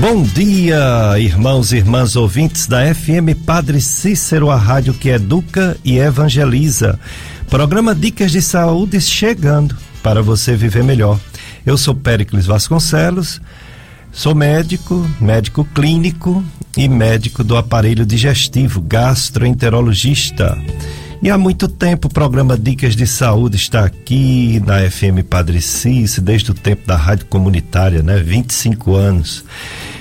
Bom dia, irmãos e irmãs ouvintes da FM Padre Cícero, a rádio que educa e evangeliza. Programa Dicas de Saúde chegando para você viver melhor. Eu sou Péricles Vasconcelos, sou médico, médico clínico e médico do aparelho digestivo, gastroenterologista. E há muito tempo o programa Dicas de Saúde está aqui na FM Padre Cícero, desde o tempo da rádio comunitária, né? 25 anos.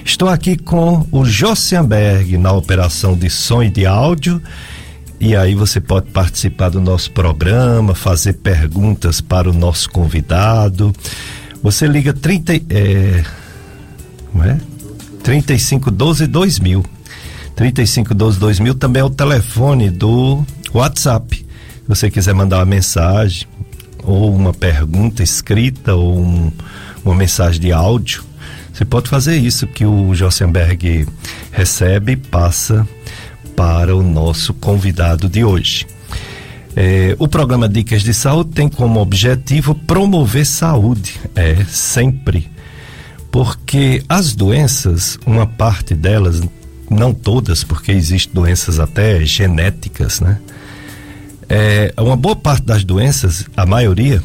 Estou aqui com o Jossianberg na operação de som e de áudio. E aí você pode participar do nosso programa, fazer perguntas para o nosso convidado. Você liga 30 é, como é? 3512 2000. 3512 2000 também é o telefone do WhatsApp. Se você quiser mandar uma mensagem ou uma pergunta escrita ou um, uma mensagem de áudio, você pode fazer isso que o Jossenberg recebe e passa para o nosso convidado de hoje. É, o programa Dicas de Saúde tem como objetivo promover saúde, é sempre. Porque as doenças, uma parte delas, não todas, porque existem doenças até genéticas, né? É, uma boa parte das doenças, a maioria,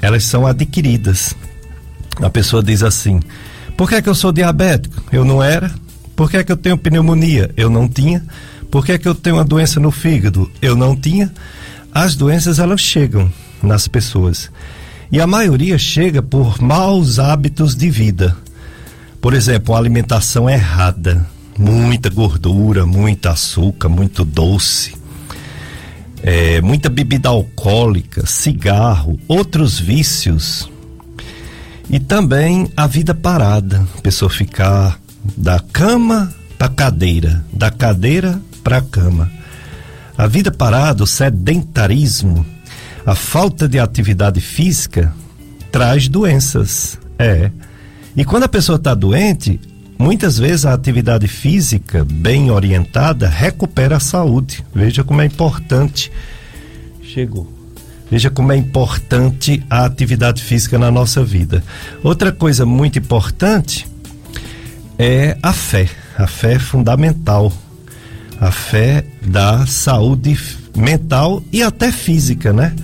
elas são adquiridas. A pessoa diz assim: por que, é que eu sou diabético? Eu não era. Por que, é que eu tenho pneumonia? Eu não tinha. Por que, é que eu tenho uma doença no fígado? Eu não tinha. As doenças elas chegam nas pessoas. E a maioria chega por maus hábitos de vida. Por exemplo, alimentação errada, muita gordura, muito açúcar, muito doce, é, muita bebida alcoólica, cigarro, outros vícios e também a vida parada, a pessoa ficar da cama para cadeira, da cadeira para a cama. A vida parada, o sedentarismo, a falta de atividade física traz doenças. É. E quando a pessoa está doente, muitas vezes a atividade física bem orientada recupera a saúde. Veja como é importante. Chegou. Veja como é importante a atividade física na nossa vida. Outra coisa muito importante é a fé. A fé é fundamental. A fé da saúde mental e até física, né?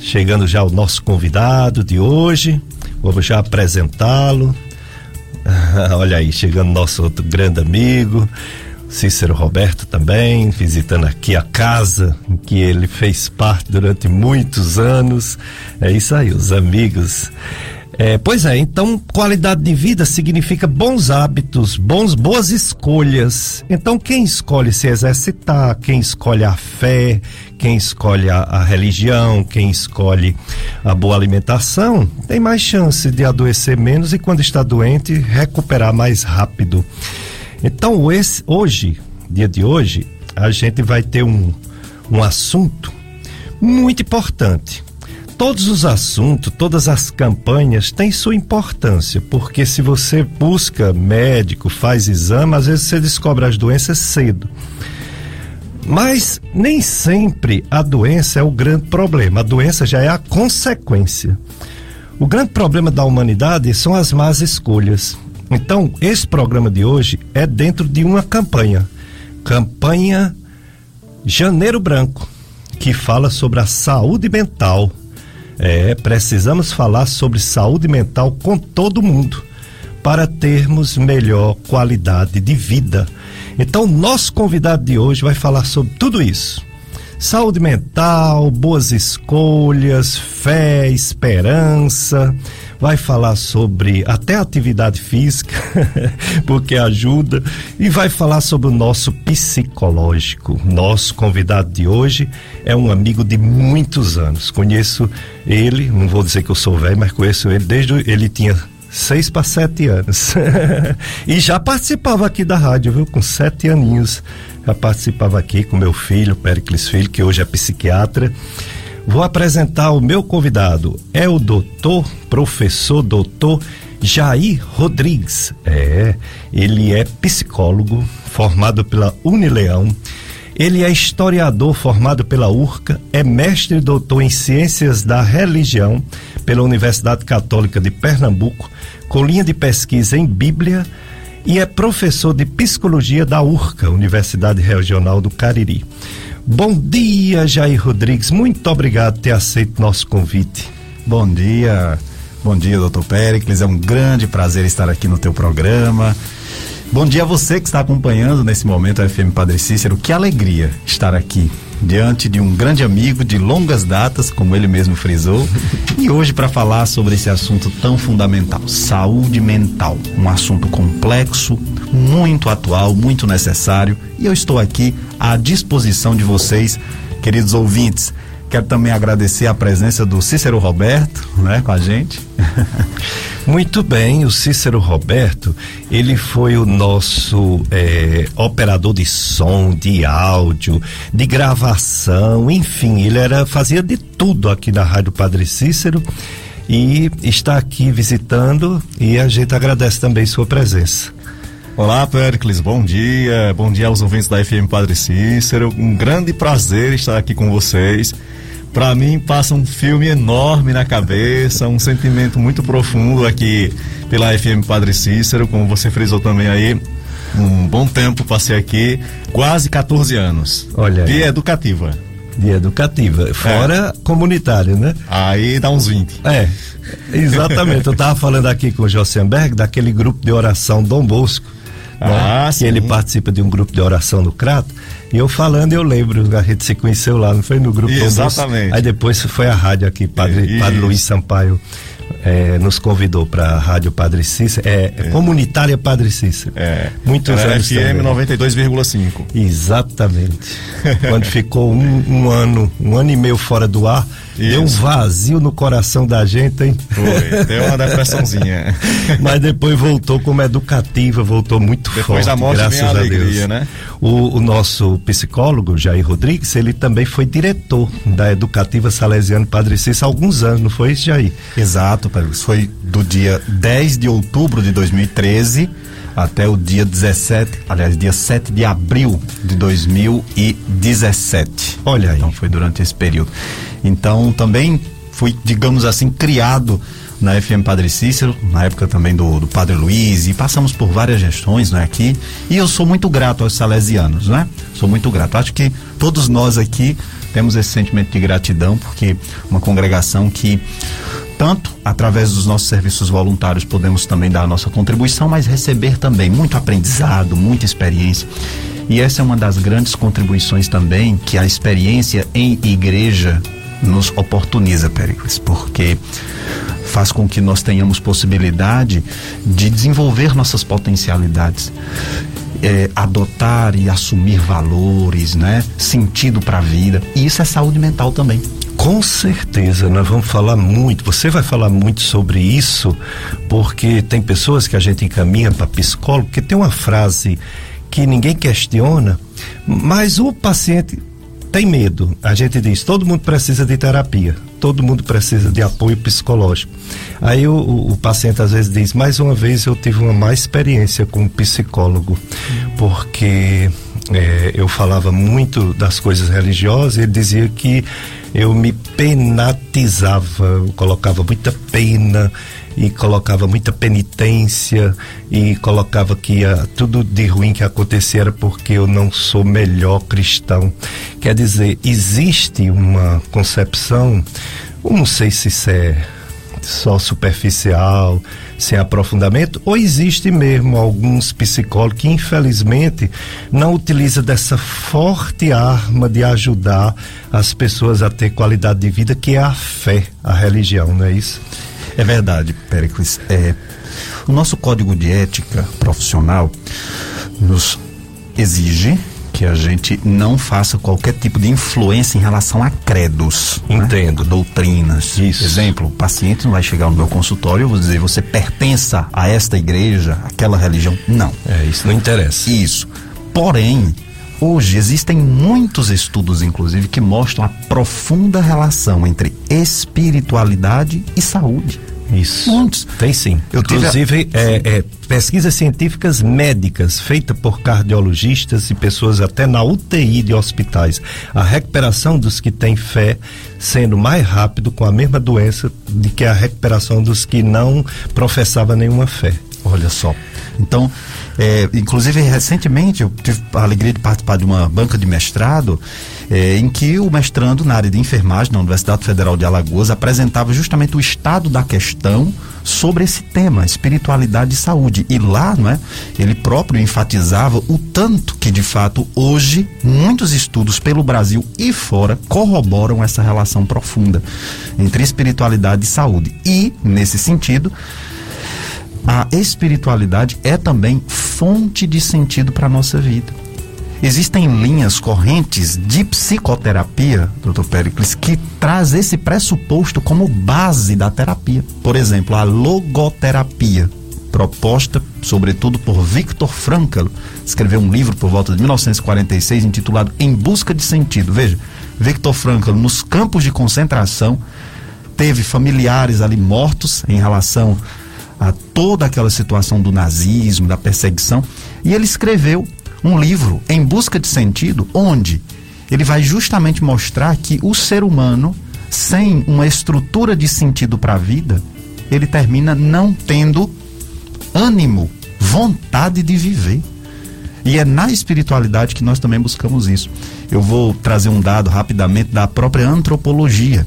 Chegando já o nosso convidado de hoje, vamos já apresentá-lo. Olha aí, chegando nosso outro grande amigo, Cícero Roberto também, visitando aqui a casa em que ele fez parte durante muitos anos. É isso aí, os amigos. É, pois é, então qualidade de vida significa bons hábitos, bons, boas escolhas. Então quem escolhe se exercitar, quem escolhe a fé, quem escolhe a, a religião, quem escolhe a boa alimentação, tem mais chance de adoecer menos e quando está doente recuperar mais rápido. Então, esse, hoje, dia de hoje, a gente vai ter um, um assunto muito importante. Todos os assuntos, todas as campanhas têm sua importância, porque se você busca médico, faz exame, às vezes você descobre as doenças cedo. Mas nem sempre a doença é o grande problema, a doença já é a consequência. O grande problema da humanidade são as más escolhas. Então, esse programa de hoje é dentro de uma campanha, campanha Janeiro Branco, que fala sobre a saúde mental. É, precisamos falar sobre saúde mental com todo mundo para termos melhor qualidade de vida. Então, nosso convidado de hoje vai falar sobre tudo isso. Saúde mental, boas escolhas, fé, esperança, vai falar sobre até atividade física, porque ajuda, e vai falar sobre o nosso psicológico. Nosso convidado de hoje é um amigo de muitos anos. Conheço ele, não vou dizer que eu sou velho, mas conheço ele desde ele tinha seis para sete anos. e já participava aqui da rádio, viu? Com sete aninhos. Já participava aqui com meu filho, Pericles Filho, que hoje é psiquiatra. Vou apresentar o meu convidado. É o doutor, professor doutor Jair Rodrigues. É, ele é psicólogo formado pela Unileão. Ele é historiador formado pela URCA, é mestre e doutor em ciências da religião pela Universidade Católica de Pernambuco, com linha de pesquisa em Bíblia e é professor de psicologia da URCA, Universidade Regional do Cariri. Bom dia, Jair Rodrigues. Muito obrigado por ter aceito nosso convite. Bom dia. Bom dia, doutor Pericles. É um grande prazer estar aqui no teu programa. Bom dia a você que está acompanhando nesse momento a FM Padre Cícero. Que alegria estar aqui diante de um grande amigo de longas datas, como ele mesmo frisou, e hoje para falar sobre esse assunto tão fundamental, saúde mental, um assunto complexo, muito atual, muito necessário, e eu estou aqui à disposição de vocês, queridos ouvintes. Quero também agradecer a presença do Cícero Roberto, né, com a gente. Muito bem, o Cícero Roberto, ele foi o nosso é, operador de som, de áudio, de gravação, enfim, ele era fazia de tudo aqui na Rádio Padre Cícero e está aqui visitando e a gente agradece também sua presença. Olá, Pericles, bom dia. Bom dia aos ouvintes da FM Padre Cícero. Um grande prazer estar aqui com vocês para mim passa um filme enorme na cabeça, um sentimento muito profundo aqui pela FM Padre Cícero, como você frisou também aí. Um bom tempo passei aqui, quase 14 anos. Olha. Via educativa. Via educativa, fora é. comunitário, né? Aí dá uns 20. É. Exatamente. Eu estava falando aqui com o Josenberg daquele grupo de oração Dom Bosco. Ah, né? sim. Ele participa de um grupo de oração no Crato. E eu falando, eu lembro, a gente se conheceu lá, não foi no grupo Exatamente. Aí depois foi a rádio aqui, Padre, Padre Luiz Sampaio. É, nos convidou para a Rádio Padre Cícero, é, é, Comunitária Padre Cícero. É. Muitos Era anos. FM 92,5. Exatamente. Quando ficou um, um, ano, um ano e meio fora do ar, isso. Deu um vazio no coração da gente, hein? Foi, deu uma depressãozinha. Mas depois voltou como educativa, voltou muito depois forte. Depois da morte graças vem a, a alegria, Deus. né? O, o, nosso psicólogo, Jair Rodrigues, ele também foi diretor da Educativa Salesiano Padre Cícero há alguns anos, não foi isso, Jair? Exato, Padre. Foi do dia 10 de outubro de 2013 até o dia 17, aliás, dia 7 de abril de 2017. Olha aí. Então foi durante esse período. Então também fui, digamos assim, criado na FM Padre Cícero, na época também do, do Padre Luiz, e passamos por várias gestões né, aqui. E eu sou muito grato aos salesianos, né? Sou muito grato. Acho que todos nós aqui temos esse sentimento de gratidão, porque uma congregação que tanto através dos nossos serviços voluntários podemos também dar a nossa contribuição, mas receber também muito aprendizado, muita experiência. E essa é uma das grandes contribuições também que a experiência em igreja nos oportuniza, Pericles, porque faz com que nós tenhamos possibilidade de desenvolver nossas potencialidades. É, adotar e assumir valores, né? Sentido para a vida. E isso é saúde mental também. Com certeza, nós vamos falar muito. Você vai falar muito sobre isso, porque tem pessoas que a gente encaminha para psicólogo, que tem uma frase que ninguém questiona, mas o paciente tem medo. A gente diz: todo mundo precisa de terapia, todo mundo precisa de apoio psicológico. Aí o, o, paciente às vezes diz: mais uma vez eu tive uma má experiência com um psicólogo, porque é, eu falava muito das coisas religiosas, ele dizia que eu me penatizava, eu colocava muita pena e colocava muita penitência e colocava que tudo de ruim que acontecia era porque eu não sou melhor cristão. Quer dizer, existe uma concepção, não sei se isso é só superficial, sem aprofundamento, ou existe mesmo alguns psicólogos que infelizmente não utilizam dessa forte arma de ajudar as pessoas a ter qualidade de vida, que é a fé, a religião, não é isso? É verdade, Pericles. É, o nosso código de ética profissional nos exige que a gente não faça qualquer tipo de influência em relação a credos. Né? Entendo. Né? Doutrinas. Isso. Exemplo, o paciente não vai chegar no meu consultório e eu vou dizer, você pertença a esta igreja, aquela religião. Não. É, isso não interessa. Isso. Porém, hoje existem muitos estudos, inclusive, que mostram a profunda relação entre espiritualidade e saúde. Isso. Muitos. Tem sim. Eu a- Inclusive, é, é, pesquisas científicas médicas feitas por cardiologistas e pessoas até na UTI de hospitais. A recuperação dos que têm fé sendo mais rápido com a mesma doença do que a recuperação dos que não professavam nenhuma fé. Olha só. Então, é, inclusive recentemente eu tive a alegria de participar de uma banca de mestrado é, em que o mestrando na área de enfermagem na Universidade Federal de Alagoas apresentava justamente o estado da questão sobre esse tema, espiritualidade e saúde. E lá, não é, ele próprio enfatizava o tanto que de fato hoje muitos estudos pelo Brasil e fora corroboram essa relação profunda entre espiritualidade e saúde. E nesse sentido, a espiritualidade é também fonte de sentido para a nossa vida. Existem linhas correntes de psicoterapia, Dr. Pericles, que traz esse pressuposto como base da terapia. Por exemplo, a logoterapia, proposta sobretudo por Viktor Frankl, escreveu um livro por volta de 1946 intitulado Em Busca de Sentido. Veja, Viktor Frankl nos campos de concentração teve familiares ali mortos em relação a toda aquela situação do nazismo, da perseguição, e ele escreveu um livro em busca de sentido, onde ele vai justamente mostrar que o ser humano, sem uma estrutura de sentido para a vida, ele termina não tendo ânimo, vontade de viver. E é na espiritualidade que nós também buscamos isso. Eu vou trazer um dado rapidamente da própria antropologia,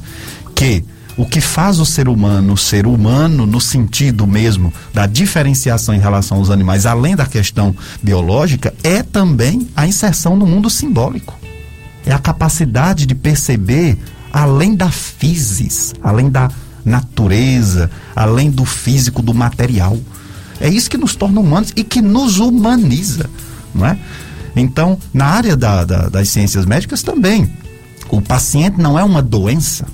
que o que faz o ser humano ser humano no sentido mesmo da diferenciação em relação aos animais, além da questão biológica, é também a inserção no mundo simbólico. É a capacidade de perceber além da physis, além da natureza, além do físico, do material. É isso que nos torna humanos e que nos humaniza, não é? Então, na área da, da, das ciências médicas também, o paciente não é uma doença,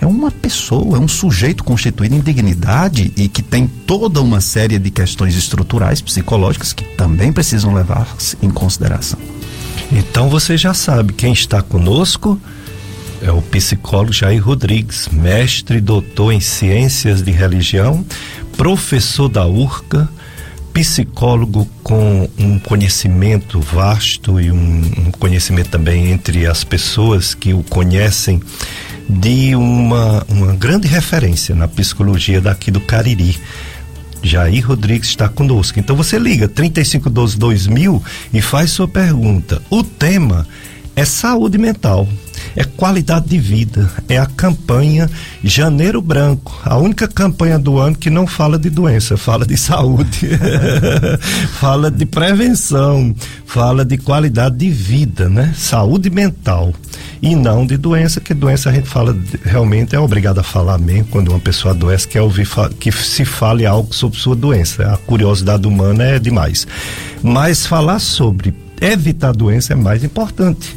é uma pessoa, é um sujeito constituído em dignidade e que tem toda uma série de questões estruturais, psicológicas, que também precisam levar-se em consideração. Então você já sabe, quem está conosco é o psicólogo Jair Rodrigues, mestre e doutor em ciências de religião, professor da URCA, psicólogo com um conhecimento vasto e um, um conhecimento também entre as pessoas que o conhecem de uma, uma grande referência na psicologia daqui do Cariri. Jair Rodrigues está conosco. Então você liga 3512 2000 e faz sua pergunta. O tema é saúde mental, é qualidade de vida, é a campanha Janeiro Branco, a única campanha do ano que não fala de doença, fala de saúde, fala de prevenção, fala de qualidade de vida, né? Saúde mental e não de doença, que doença a gente fala realmente é obrigado a falar mesmo quando uma pessoa adoece, quer ouvir que se fale algo sobre sua doença. A curiosidade humana é demais. Mas falar sobre evitar a doença é mais importante.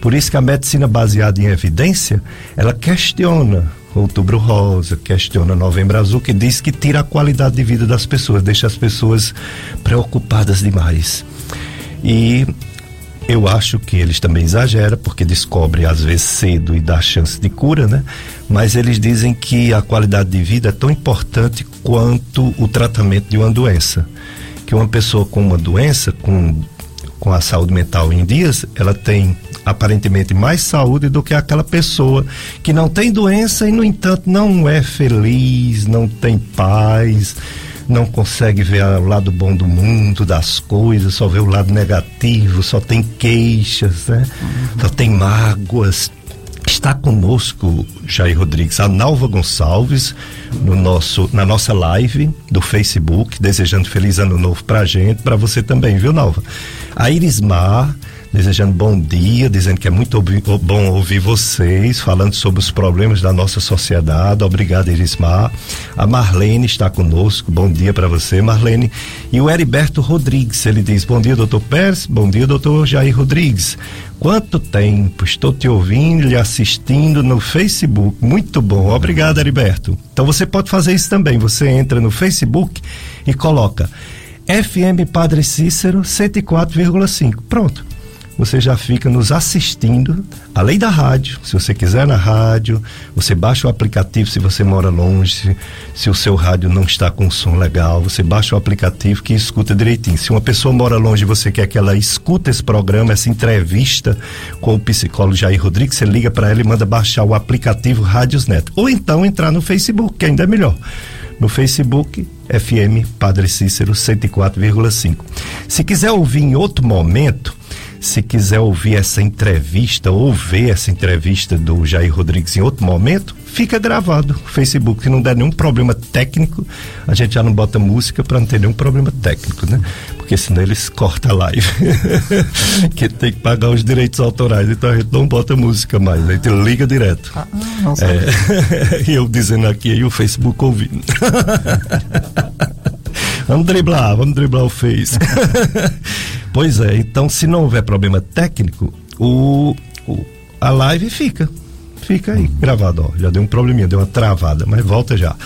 Por isso que a medicina baseada em evidência, ela questiona Outubro Rosa, questiona Novembro Azul, que diz que tira a qualidade de vida das pessoas, deixa as pessoas preocupadas demais. E eu acho que eles também exageram, porque descobrem às vezes cedo e dá chance de cura, né? Mas eles dizem que a qualidade de vida é tão importante quanto o tratamento de uma doença. Que uma pessoa com uma doença, com, com a saúde mental em dias, ela tem aparentemente mais saúde do que aquela pessoa que não tem doença e, no entanto, não é feliz, não tem paz, não consegue ver o lado bom do mundo, das coisas, só vê o lado negativo, só tem queixas, né? Uhum. Só tem mágoas. Está conosco, Jair Rodrigues, a Nalva Gonçalves, no nosso, na nossa live do Facebook, desejando feliz ano novo pra gente, para você também, viu, Nalva? A Irismar, desejando bom dia, dizendo que é muito bom ouvir vocês, falando sobre os problemas da nossa sociedade. Obrigado, Irismar. A Marlene está conosco. Bom dia para você, Marlene. E o Heriberto Rodrigues, ele diz: Bom dia, doutor Pérez. Bom dia, doutor Jair Rodrigues. Quanto tempo? Estou te ouvindo e assistindo no Facebook. Muito bom. Obrigado, Heriberto. Então você pode fazer isso também. Você entra no Facebook e coloca FM Padre Cícero 104,5. Pronto você já fica nos assistindo, além da rádio. Se você quiser na rádio, você baixa o aplicativo se você mora longe, se, se o seu rádio não está com som legal, você baixa o aplicativo que escuta direitinho. Se uma pessoa mora longe e você quer que ela escuta esse programa, essa entrevista com o psicólogo Jair Rodrigues, você liga para ela e manda baixar o aplicativo Rádios Neto. Ou então entrar no Facebook, que ainda é melhor no Facebook FM Padre Cícero 104,5. Se quiser ouvir em outro momento, se quiser ouvir essa entrevista ou ver essa entrevista do Jair Rodrigues em outro momento, fica gravado no Facebook. Se não der nenhum problema técnico, a gente já não bota música para não ter nenhum problema técnico, né? Porque senão eles cortam a live. que tem que pagar os direitos autorais. Então a gente não bota música mais, a gente liga direto. Ah, não é, e eu dizendo aqui e o Facebook ouvindo. vamos driblar, vamos driblar o Face. pois é, então se não houver problema técnico, o, o a live fica fica aí gravado, ó. Já deu um probleminha, deu uma travada, mas volta já.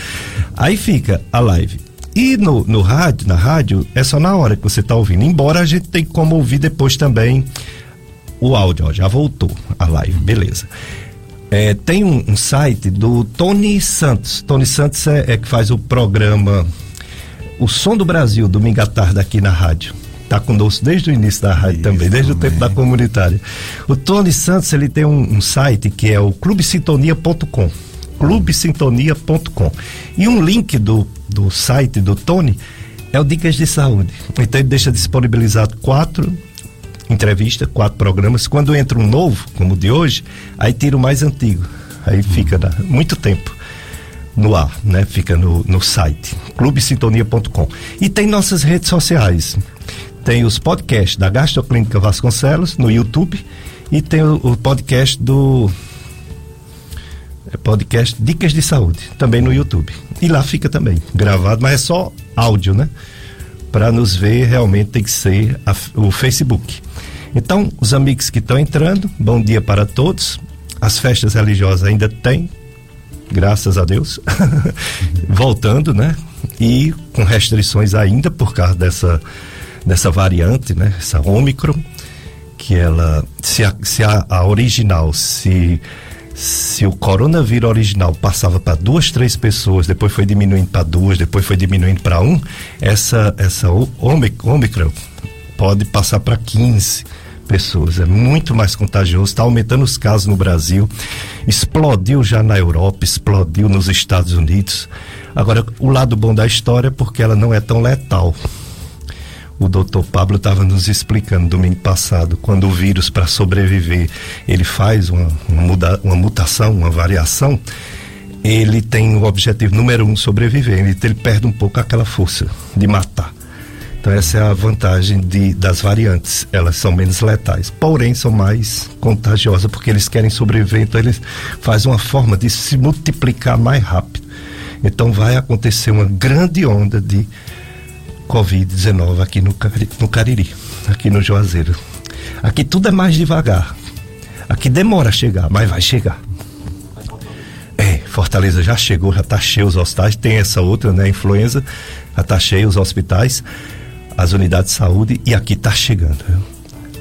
Aí fica a live. E no, no rádio, na rádio, é só na hora que você está ouvindo. Embora a gente tenha como ouvir depois também o áudio, ó, já voltou a live, beleza. É, tem um, um, site do Tony Santos. Tony Santos é, é que faz o programa O Som do Brasil, domingo à tarde aqui na rádio está conosco desde o início da rádio Isso, também, desde também. o tempo da comunitária. O Tony Santos, ele tem um, um site que é o clubesintonia.com clubesintonia.com e um link do, do site do Tony é o Dicas de Saúde. Então ele deixa disponibilizado quatro entrevistas, quatro programas. Quando entra um novo, como o de hoje, aí tira o mais antigo. Aí fica né, muito tempo no ar, né? Fica no, no site clubesintonia.com. E tem nossas redes sociais tem os podcasts da Gastroclínica Vasconcelos no YouTube e tem o, o podcast do é podcast Dicas de Saúde, também no YouTube. E lá fica também gravado, mas é só áudio, né? Para nos ver, realmente tem que ser a, o Facebook. Então, os amigos que estão entrando, bom dia para todos. As festas religiosas ainda tem, graças a Deus, voltando, né? E com restrições ainda por causa dessa dessa variante, né? Essa Ômicron, que ela, se a, se a, a original, se se o coronavírus original passava para duas, três pessoas, depois foi diminuindo para duas, depois foi diminuindo para um, essa essa Ômicron pode passar para 15 pessoas. É muito mais contagioso, está aumentando os casos no Brasil, explodiu já na Europa, explodiu nos Estados Unidos. Agora, o lado bom da história é porque ela não é tão letal o doutor Pablo estava nos explicando domingo passado, quando o vírus, para sobreviver, ele faz uma, uma, muda, uma mutação, uma variação, ele tem o objetivo número um, sobreviver. Ele, ele perde um pouco aquela força de matar. Então essa é a vantagem de, das variantes. Elas são menos letais, porém são mais contagiosas porque eles querem sobreviver. Então eles fazem uma forma de se multiplicar mais rápido. Então vai acontecer uma grande onda de Covid-19 aqui no, no Cariri, aqui no Juazeiro. Aqui tudo é mais devagar. Aqui demora a chegar, mas vai chegar. É, Fortaleza já chegou, já está cheio os hospitais, tem essa outra, né, influenza, já está cheio os hospitais, as unidades de saúde e aqui está chegando. Viu?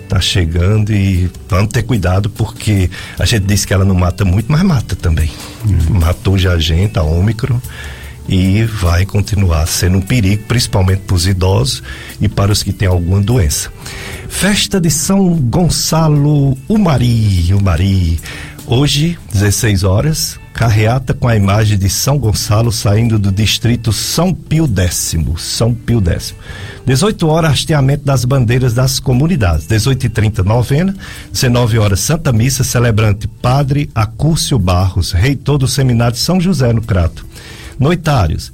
Tá chegando e vamos ter cuidado porque a gente disse que ela não mata muito, mas mata também. Uhum. Matou já a gente, a Ômicron e vai continuar sendo um perigo, principalmente para os idosos e para os que têm alguma doença. Festa de São Gonçalo Umari, Umari. Hoje, 16 horas, carreata com a imagem de São Gonçalo saindo do distrito São Pio X. São Pio X. 18 horas, hasteamento das bandeiras das comunidades. 18 e 30 novena. 19 horas, Santa Missa, celebrante Padre Acúcio Barros, reitor do Seminário São José no Crato. Noitários.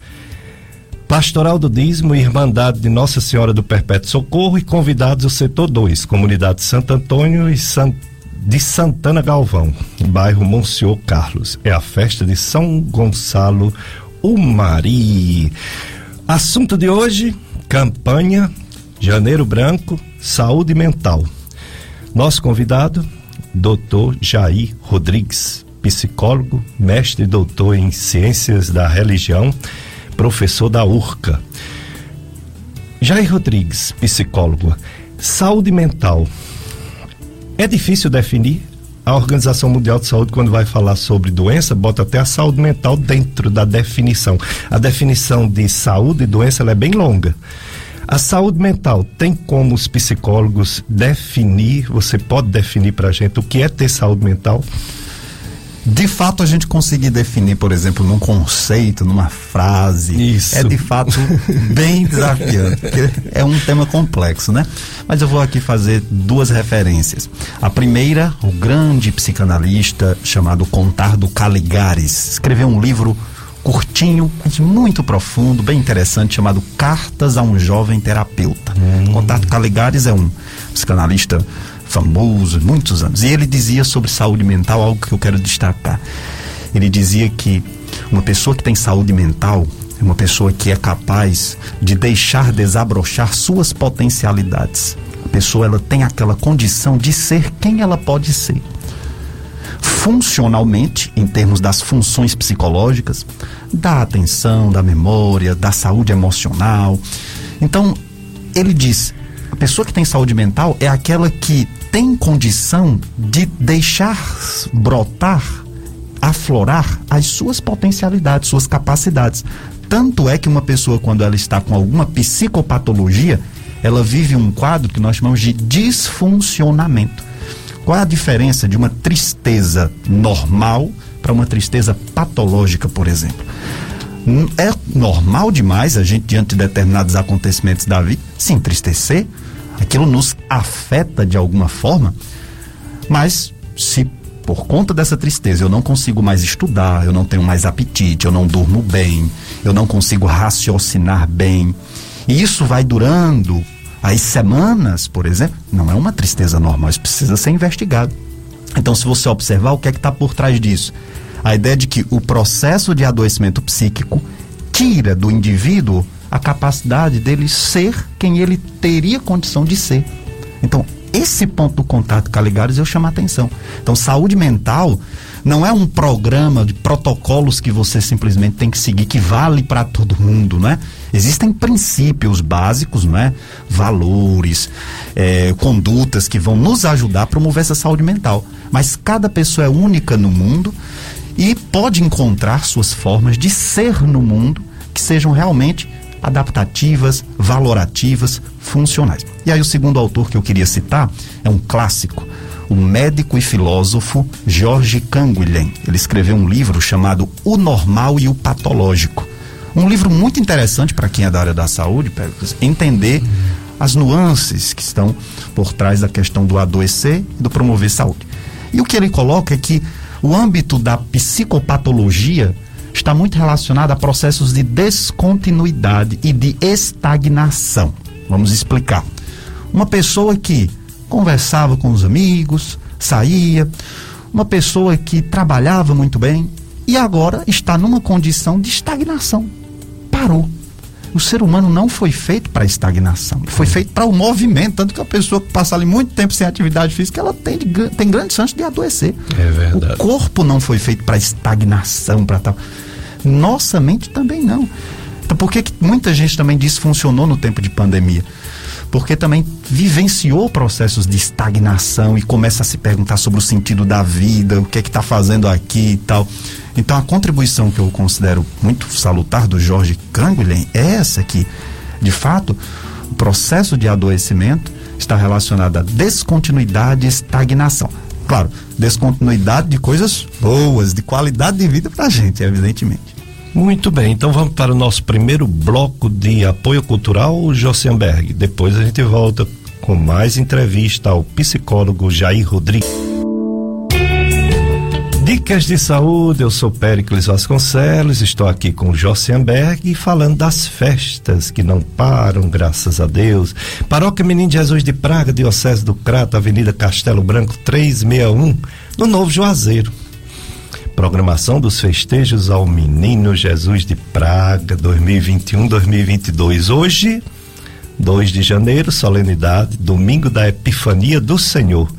Pastoral do Dízimo e Irmandade de Nossa Senhora do Perpétuo Socorro e convidados do setor 2, comunidade Santo Antônio e San... de Santana Galvão, bairro Monsenhor Carlos. É a festa de São Gonçalo Umari. Assunto de hoje: campanha Janeiro Branco, saúde mental. Nosso convidado, Dr. Jair Rodrigues psicólogo, mestre e doutor em ciências da religião, professor da URCA. Jair Rodrigues, psicólogo. Saúde mental É difícil definir. A Organização Mundial de Saúde, quando vai falar sobre doença, bota até a saúde mental dentro da definição. A definição de saúde e doença é bem longa. A saúde mental tem como os psicólogos definir, você pode definir para a gente o que é ter saúde mental? De fato a gente conseguir definir, por exemplo, num conceito, numa frase, Isso. é de fato bem desafiante, porque é um tema complexo, né? Mas eu vou aqui fazer duas referências. A primeira, o grande psicanalista chamado Contardo Caligares, escreveu um livro curtinho, mas muito profundo, bem interessante, chamado Cartas a um Jovem Terapeuta. Hum. Contardo Caligares é um psicanalista famoso, muitos anos. E ele dizia sobre saúde mental algo que eu quero destacar. Ele dizia que uma pessoa que tem saúde mental é uma pessoa que é capaz de deixar desabrochar suas potencialidades. A pessoa ela tem aquela condição de ser quem ela pode ser. Funcionalmente, em termos das funções psicológicas, da atenção, da memória, da saúde emocional. Então, ele diz: a pessoa que tem saúde mental é aquela que tem condição de deixar brotar, aflorar as suas potencialidades, suas capacidades. Tanto é que uma pessoa, quando ela está com alguma psicopatologia, ela vive um quadro que nós chamamos de disfuncionamento. Qual é a diferença de uma tristeza normal para uma tristeza patológica, por exemplo? É normal demais a gente, diante de determinados acontecimentos da vida, se entristecer, aquilo nos afeta de alguma forma, mas se por conta dessa tristeza eu não consigo mais estudar, eu não tenho mais apetite, eu não durmo bem, eu não consigo raciocinar bem, e isso vai durando as semanas, por exemplo, não é uma tristeza normal, isso precisa ser investigado. Então, se você observar o que é que está por trás disso, a ideia de que o processo de adoecimento psíquico tira do indivíduo a capacidade dele ser quem ele teria condição de ser. Então, esse ponto do contato Caligares eu chamo a atenção. Então, saúde mental não é um programa de protocolos que você simplesmente tem que seguir, que vale para todo mundo, né? Existem princípios básicos, né? Valores, é, condutas que vão nos ajudar a promover essa saúde mental. Mas cada pessoa é única no mundo e pode encontrar suas formas de ser no mundo que sejam realmente adaptativas, valorativas, funcionais. E aí o segundo autor que eu queria citar é um clássico, o médico e filósofo George Canguilhem. Ele escreveu um livro chamado O Normal e o Patológico. Um livro muito interessante para quem é da área da saúde, entender as nuances que estão por trás da questão do adoecer e do promover saúde. E o que ele coloca é que o âmbito da psicopatologia está muito relacionado a processos de descontinuidade e de estagnação. Vamos explicar. Uma pessoa que conversava com os amigos, saía, uma pessoa que trabalhava muito bem e agora está numa condição de estagnação. Parou. O ser humano não foi feito para estagnação, foi feito para o movimento. Tanto que a pessoa que passa ali muito tempo sem atividade física, ela tem, tem grandes chances de adoecer. É verdade. O corpo não foi feito para estagnação, para tal. Nossa mente também não. Então, por que, que muita gente também disfuncionou no tempo de pandemia? Porque também vivenciou processos de estagnação e começa a se perguntar sobre o sentido da vida, o que é que está fazendo aqui e tal. Então, a contribuição que eu considero muito salutar do Jorge Canguilhem é essa que, de fato, o processo de adoecimento está relacionado à descontinuidade e estagnação. Claro, descontinuidade de coisas boas, de qualidade de vida para a gente, evidentemente. Muito bem, então vamos para o nosso primeiro bloco de apoio cultural, Josenberg. Depois a gente volta com mais entrevista ao psicólogo Jair Rodrigues. Dicas de saúde, eu sou Péricles Vasconcelos, estou aqui com Josenberg falando das festas que não param, graças a Deus. Paróquia Menino Jesus de Praga, Diocese do Crato, Avenida Castelo Branco 361, no Novo Juazeiro programação dos festejos ao Menino Jesus de Praga 2021-2022. Hoje, 2 de janeiro, solenidade, domingo da Epifania do Senhor.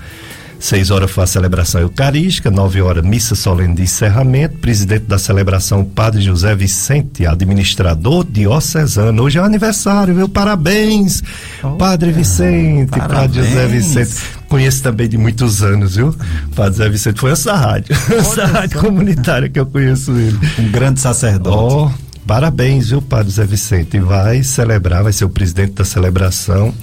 Seis horas foi a celebração eucarística, nove horas missa solene de encerramento, presidente da celebração Padre José Vicente, administrador diocesano. Hoje é o aniversário, viu? Parabéns, oh, Padre Vicente, parabéns. Padre José Vicente. Conheço também de muitos anos, viu? Padre José Vicente foi essa rádio, essa rádio comunitária que eu conheço ele. Um grande sacerdote. Oh, parabéns, viu, Padre José Vicente? Vai celebrar, vai ser o presidente da celebração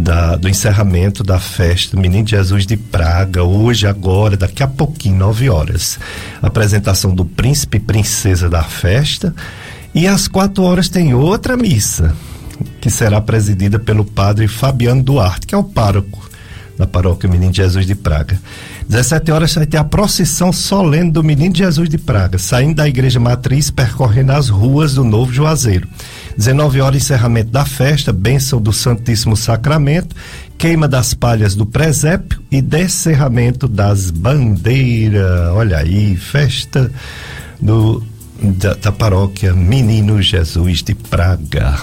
da, do encerramento da festa Menino Jesus de Praga, hoje, agora, daqui a pouquinho, nove horas. Apresentação do príncipe e princesa da festa. E às quatro horas tem outra missa, que será presidida pelo padre Fabiano Duarte, que é o pároco da paróquia Menino Jesus de Praga. 17 horas vai ter a procissão solene do Menino Jesus de Praga, saindo da igreja matriz, percorrendo as ruas do Novo Juazeiro. 19 horas, encerramento da festa, bênção do Santíssimo Sacramento, queima das palhas do presépio e descerramento das bandeiras. Olha aí, festa do, da, da paróquia Menino Jesus de Praga.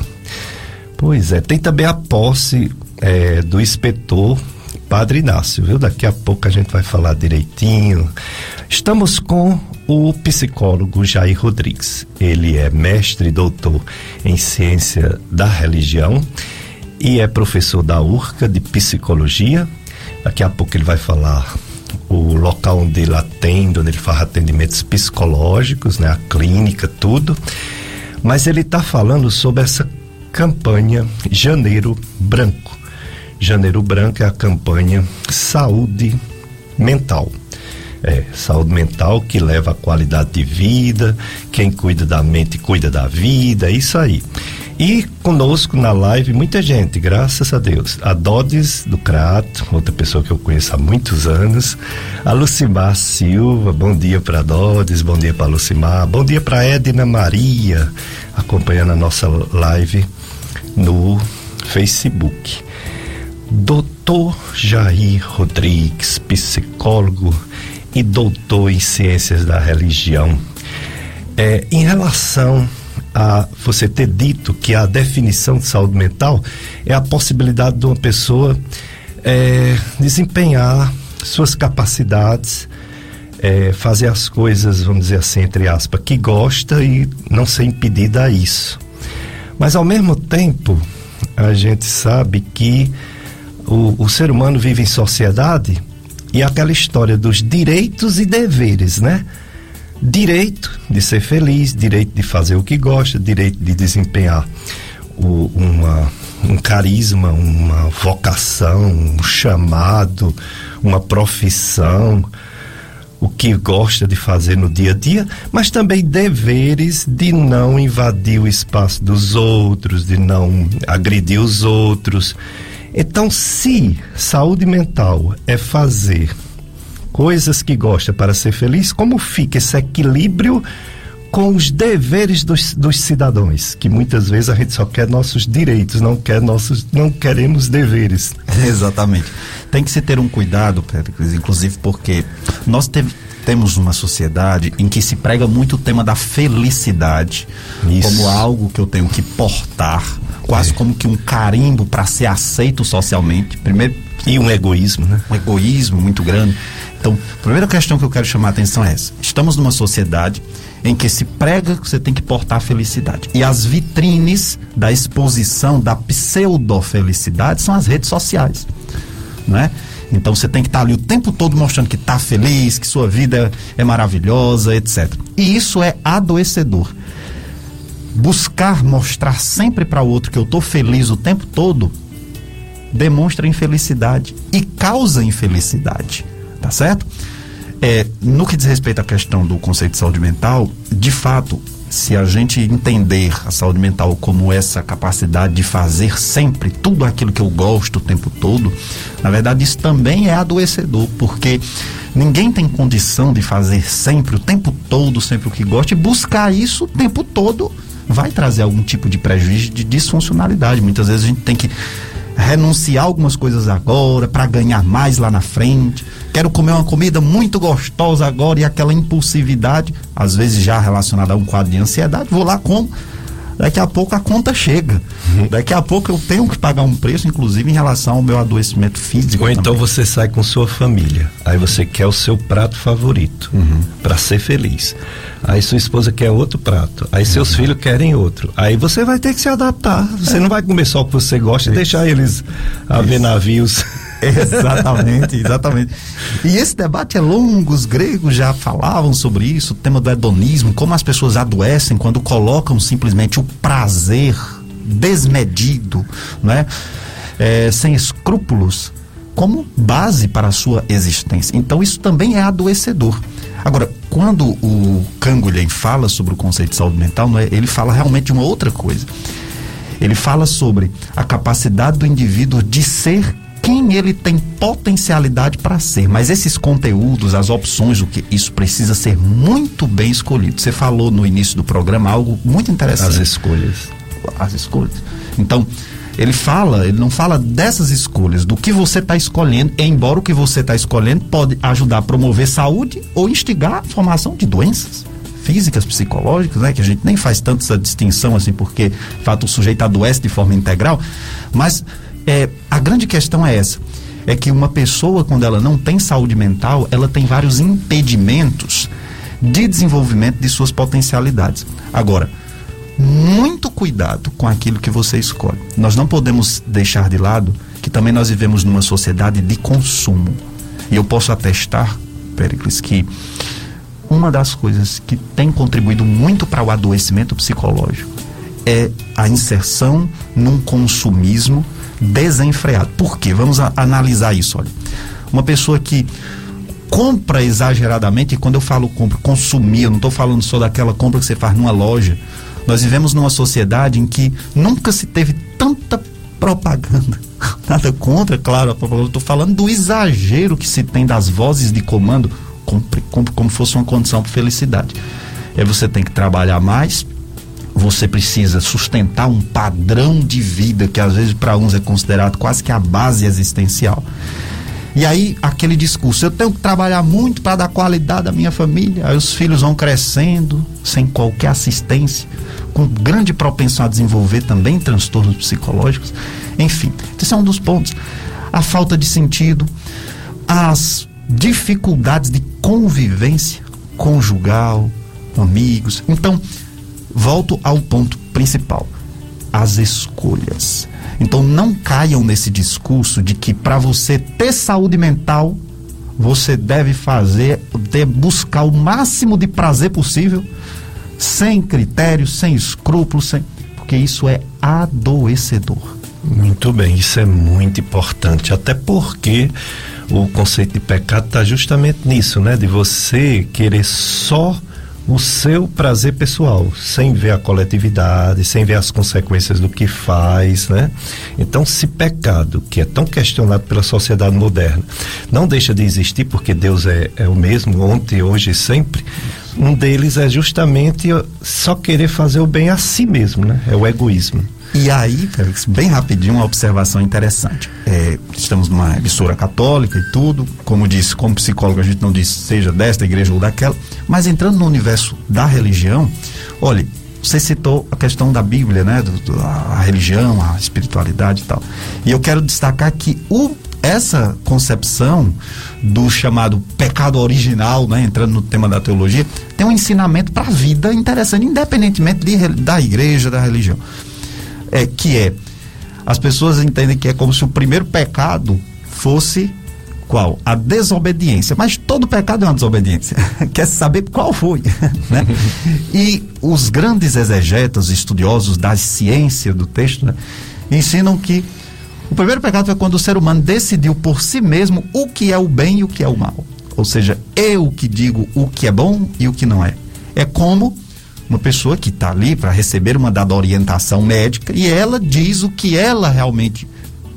Pois é, tem também a posse é, do inspetor Padre Inácio, viu? Daqui a pouco a gente vai falar direitinho. Estamos com o psicólogo Jair Rodrigues. Ele é mestre e doutor em ciência da religião e é professor da URCA de psicologia. Daqui a pouco ele vai falar o local onde ele atende, onde ele faz atendimentos psicológicos, né? A clínica, tudo. Mas ele está falando sobre essa campanha Janeiro Branco Janeiro Branco é a campanha Saúde Mental. É, saúde mental que leva a qualidade de vida, quem cuida da mente cuida da vida, é isso aí. E conosco na live muita gente, graças a Deus. A Dodes do Crato, outra pessoa que eu conheço há muitos anos. A Lucimar Silva, bom dia para Dodes, bom dia para Lucimar, bom dia para Edna Maria, acompanhando a nossa live no Facebook. Doutor Jair Rodrigues, psicólogo e doutor em ciências da religião. É, em relação a você ter dito que a definição de saúde mental é a possibilidade de uma pessoa é, desempenhar suas capacidades, é, fazer as coisas, vamos dizer assim, entre aspas, que gosta e não ser impedida a isso. Mas ao mesmo tempo, a gente sabe que o, o ser humano vive em sociedade e aquela história dos direitos e deveres, né? Direito de ser feliz, direito de fazer o que gosta, direito de desempenhar o, uma, um carisma, uma vocação, um chamado, uma profissão, o que gosta de fazer no dia a dia, mas também deveres de não invadir o espaço dos outros, de não agredir os outros. Então, se saúde mental é fazer coisas que gosta para ser feliz, como fica esse equilíbrio com os deveres dos, dos cidadãos? Que muitas vezes a gente só quer nossos direitos, não quer nossos, não queremos deveres. Exatamente. Tem que se ter um cuidado, Péricles, inclusive porque nós teve, temos uma sociedade em que se prega muito o tema da felicidade Isso. como algo que eu tenho que portar quase é. como que um carimbo para ser aceito socialmente. Primeiro e um egoísmo, né? Um egoísmo muito grande. Então, a primeira questão que eu quero chamar a atenção é essa. Estamos numa sociedade em que se prega que você tem que portar felicidade. E as vitrines da exposição da pseudo-felicidade são as redes sociais. Né? Então você tem que estar tá ali o tempo todo mostrando que está feliz, que sua vida é maravilhosa, etc. E isso é adoecedor buscar mostrar sempre para o outro que eu estou feliz o tempo todo, demonstra infelicidade e causa infelicidade, tá certo? É, no que diz respeito à questão do conceito de saúde mental, de fato, se a gente entender a saúde mental como essa capacidade de fazer sempre tudo aquilo que eu gosto o tempo todo, na verdade isso também é adoecedor, porque ninguém tem condição de fazer sempre, o tempo todo, sempre o que gosta e buscar isso o tempo todo vai trazer algum tipo de prejuízo de disfuncionalidade. Muitas vezes a gente tem que renunciar algumas coisas agora para ganhar mais lá na frente. Quero comer uma comida muito gostosa agora e aquela impulsividade, às vezes já relacionada a um quadro de ansiedade, vou lá como daqui a pouco a conta chega. Uhum. Daqui a pouco eu tenho que pagar um preço, inclusive em relação ao meu adoecimento físico. Ou então também. você sai com sua família. Aí você quer o seu prato favorito uhum. para ser feliz. Aí sua esposa quer outro prato. Aí seus uhum. filhos querem outro. Aí você vai ter que se adaptar. Você é. não vai comer só o que você gosta e deixar eles a ver navios. exatamente, exatamente. E esse debate é longo, os gregos já falavam sobre isso, o tema do hedonismo, como as pessoas adoecem quando colocam simplesmente o prazer desmedido, não é? sem escrúpulos, como base para a sua existência. Então isso também é adoecedor. Agora, quando o Canguilhem fala sobre o conceito de saúde mental, é, ele fala realmente de uma outra coisa. Ele fala sobre a capacidade do indivíduo de ser quem ele tem potencialidade para ser. Mas esses conteúdos, as opções, o que isso precisa ser muito bem escolhido. Você falou no início do programa algo muito interessante. As escolhas. As escolhas. Então, ele fala, ele não fala dessas escolhas, do que você está escolhendo, embora o que você está escolhendo pode ajudar a promover saúde ou instigar a formação de doenças físicas, psicológicas, né? Que a gente nem faz tanto essa distinção assim, porque, de fato, o sujeito adoece de forma integral, mas é, a grande questão é essa. É que uma pessoa, quando ela não tem saúde mental, ela tem vários impedimentos de desenvolvimento de suas potencialidades. Agora, muito cuidado com aquilo que você escolhe. Nós não podemos deixar de lado que também nós vivemos numa sociedade de consumo. E eu posso atestar, Pericles, que uma das coisas que tem contribuído muito para o adoecimento psicológico é a inserção num consumismo desenfreado. Por quê? Vamos a, analisar isso. Olha, uma pessoa que compra exageradamente, e quando eu falo compra, consumir, eu não estou falando só daquela compra que você faz numa loja. Nós vivemos numa sociedade em que nunca se teve tanta propaganda. Nada contra, claro, estou falando do exagero que se tem das vozes de comando, compre, compre como fosse uma condição para felicidade. Aí você tem que trabalhar mais, você precisa sustentar um padrão de vida que às vezes para uns é considerado quase que a base existencial. E aí, aquele discurso, eu tenho que trabalhar muito para dar qualidade à minha família. Aí os filhos vão crescendo sem qualquer assistência, com grande propensão a desenvolver também transtornos psicológicos. Enfim, esse é um dos pontos. A falta de sentido, as dificuldades de convivência conjugal, amigos. Então, volto ao ponto principal: as escolhas. Então não caiam nesse discurso de que para você ter saúde mental, você deve fazer, deve buscar o máximo de prazer possível, sem critérios, sem escrúpulos, sem, porque isso é adoecedor. Muito bem, isso é muito importante, até porque o conceito de pecado está justamente nisso, né? De você querer só o seu prazer pessoal, sem ver a coletividade, sem ver as consequências do que faz, né? Então, se pecado, que é tão questionado pela sociedade moderna, não deixa de existir porque Deus é, é o mesmo ontem, hoje e sempre, um deles é justamente só querer fazer o bem a si mesmo, né? É o egoísmo. E aí, bem rapidinho, uma observação interessante. É, estamos numa emissora católica e tudo. Como disse, como psicólogo, a gente não diz seja desta igreja ou daquela. Mas entrando no universo da religião, olha, você citou a questão da Bíblia, né? Do, do, a religião, a espiritualidade e tal. E eu quero destacar que o, essa concepção do chamado pecado original, né? Entrando no tema da teologia, tem um ensinamento para a vida interessante, independentemente de, da igreja, da religião é, que é as pessoas entendem que é como se o primeiro pecado fosse qual? A desobediência. Mas todo pecado é uma desobediência. Quer saber qual foi. né? E os grandes exegetas, estudiosos da ciência do texto, né, ensinam que o primeiro pecado foi quando o ser humano decidiu por si mesmo o que é o bem e o que é o mal. Ou seja, eu que digo o que é bom e o que não é. É como uma pessoa que está ali para receber uma dada orientação médica e ela diz o que ela realmente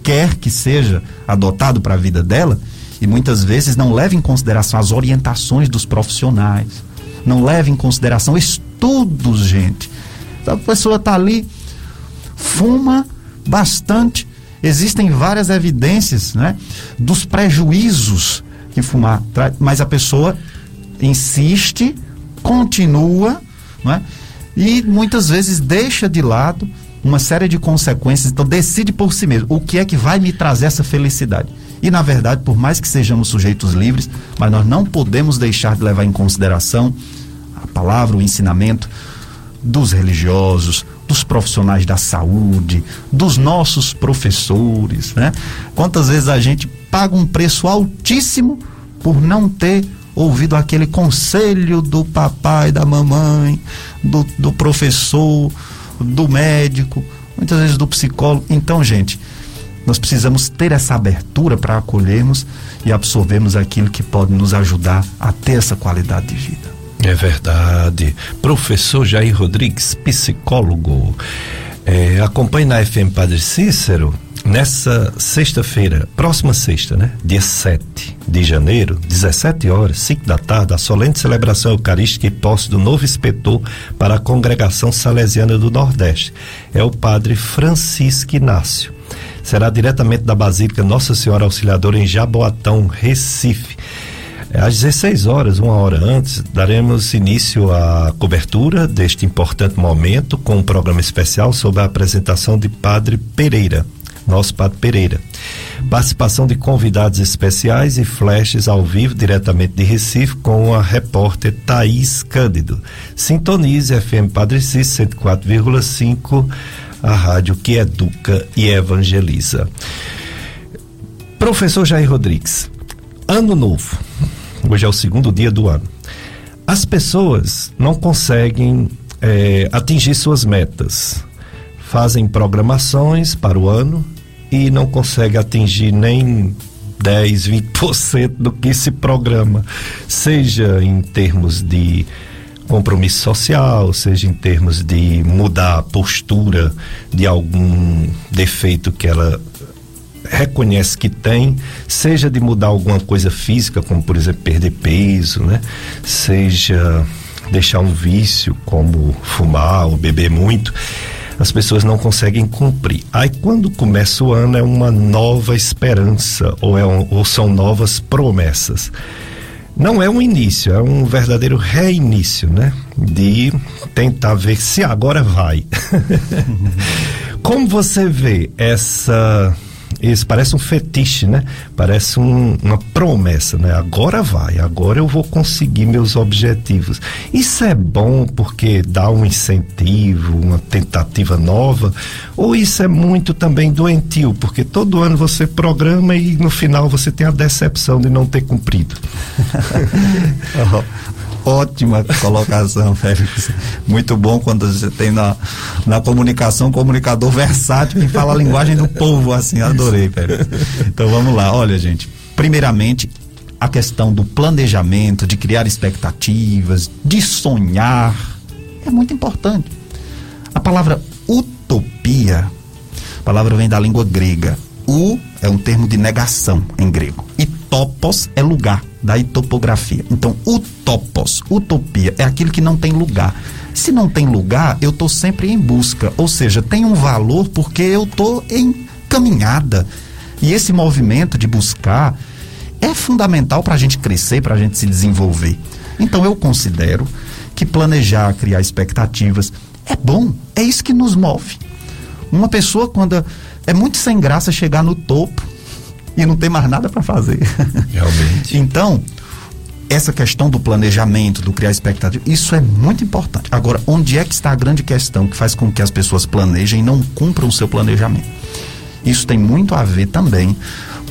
quer que seja adotado para a vida dela e muitas vezes não leva em consideração as orientações dos profissionais, não leva em consideração estudos, gente. Então, a pessoa está ali, fuma bastante, existem várias evidências né, dos prejuízos que fumar traz, mas a pessoa insiste, continua não é? E muitas vezes deixa de lado uma série de consequências, então decide por si mesmo o que é que vai me trazer essa felicidade. E na verdade, por mais que sejamos sujeitos livres, mas nós não podemos deixar de levar em consideração a palavra, o ensinamento dos religiosos, dos profissionais da saúde, dos nossos professores, né? Quantas vezes a gente paga um preço altíssimo por não ter ouvido aquele conselho do papai, da mamãe, do, do professor, do médico, muitas vezes do psicólogo. Então, gente, nós precisamos ter essa abertura para acolhermos e absorvermos aquilo que pode nos ajudar a ter essa qualidade de vida. É verdade. Professor Jair Rodrigues, psicólogo. É, acompanhe na FM Padre Cícero nessa sexta-feira, próxima sexta, né? Dia 7 de janeiro, 17 horas, 5 da tarde, a solene celebração eucarística e posse do novo inspetor para a congregação salesiana do Nordeste. É o padre Francisco Inácio. Será diretamente da Basílica Nossa Senhora Auxiliadora em Jaboatão, Recife. É, às 16 horas, uma hora antes, daremos início à cobertura deste importante momento com um programa especial sobre a apresentação de Padre Pereira nosso Padre Pereira. Participação de convidados especiais e flashes ao vivo diretamente de Recife com a repórter Thaís Cândido. Sintonize FM Padre Cis 104,5, a rádio que educa e evangeliza. Professor Jair Rodrigues, ano novo. Hoje é o segundo dia do ano. As pessoas não conseguem é, atingir suas metas fazem programações para o ano e não consegue atingir nem 10, 20% do que se programa, seja em termos de compromisso social, seja em termos de mudar a postura de algum defeito que ela reconhece que tem, seja de mudar alguma coisa física, como por exemplo perder peso, né? Seja deixar um vício como fumar ou beber muito as pessoas não conseguem cumprir. Aí quando começa o ano é uma nova esperança ou, é um, ou são novas promessas. Não é um início, é um verdadeiro reinício, né? De tentar ver se agora vai. Como você vê essa isso parece um fetiche, né? Parece um, uma promessa, né? Agora vai, agora eu vou conseguir meus objetivos. Isso é bom porque dá um incentivo, uma tentativa nova, ou isso é muito também doentio, porque todo ano você programa e no final você tem a decepção de não ter cumprido. Ótima colocação, Félix. Muito bom quando você tem na, na comunicação um comunicador versátil que fala a linguagem do povo, assim. Adorei, Félix. Então vamos lá. Olha, gente. Primeiramente, a questão do planejamento, de criar expectativas, de sonhar, é muito importante. A palavra utopia, a palavra vem da língua grega. U é um termo de negação em grego. E topos é lugar, daí topografia. Então, utopos, utopia, é aquilo que não tem lugar. Se não tem lugar, eu estou sempre em busca. Ou seja, tem um valor porque eu estou em caminhada. E esse movimento de buscar é fundamental para a gente crescer, para a gente se desenvolver. Então, eu considero que planejar, criar expectativas é bom, é isso que nos move. Uma pessoa, quando é muito sem graça chegar no topo e não tem mais nada para fazer. Realmente. então, essa questão do planejamento, do criar expectativa, isso é muito importante. Agora, onde é que está a grande questão que faz com que as pessoas planejem e não cumpram o seu planejamento? Isso tem muito a ver também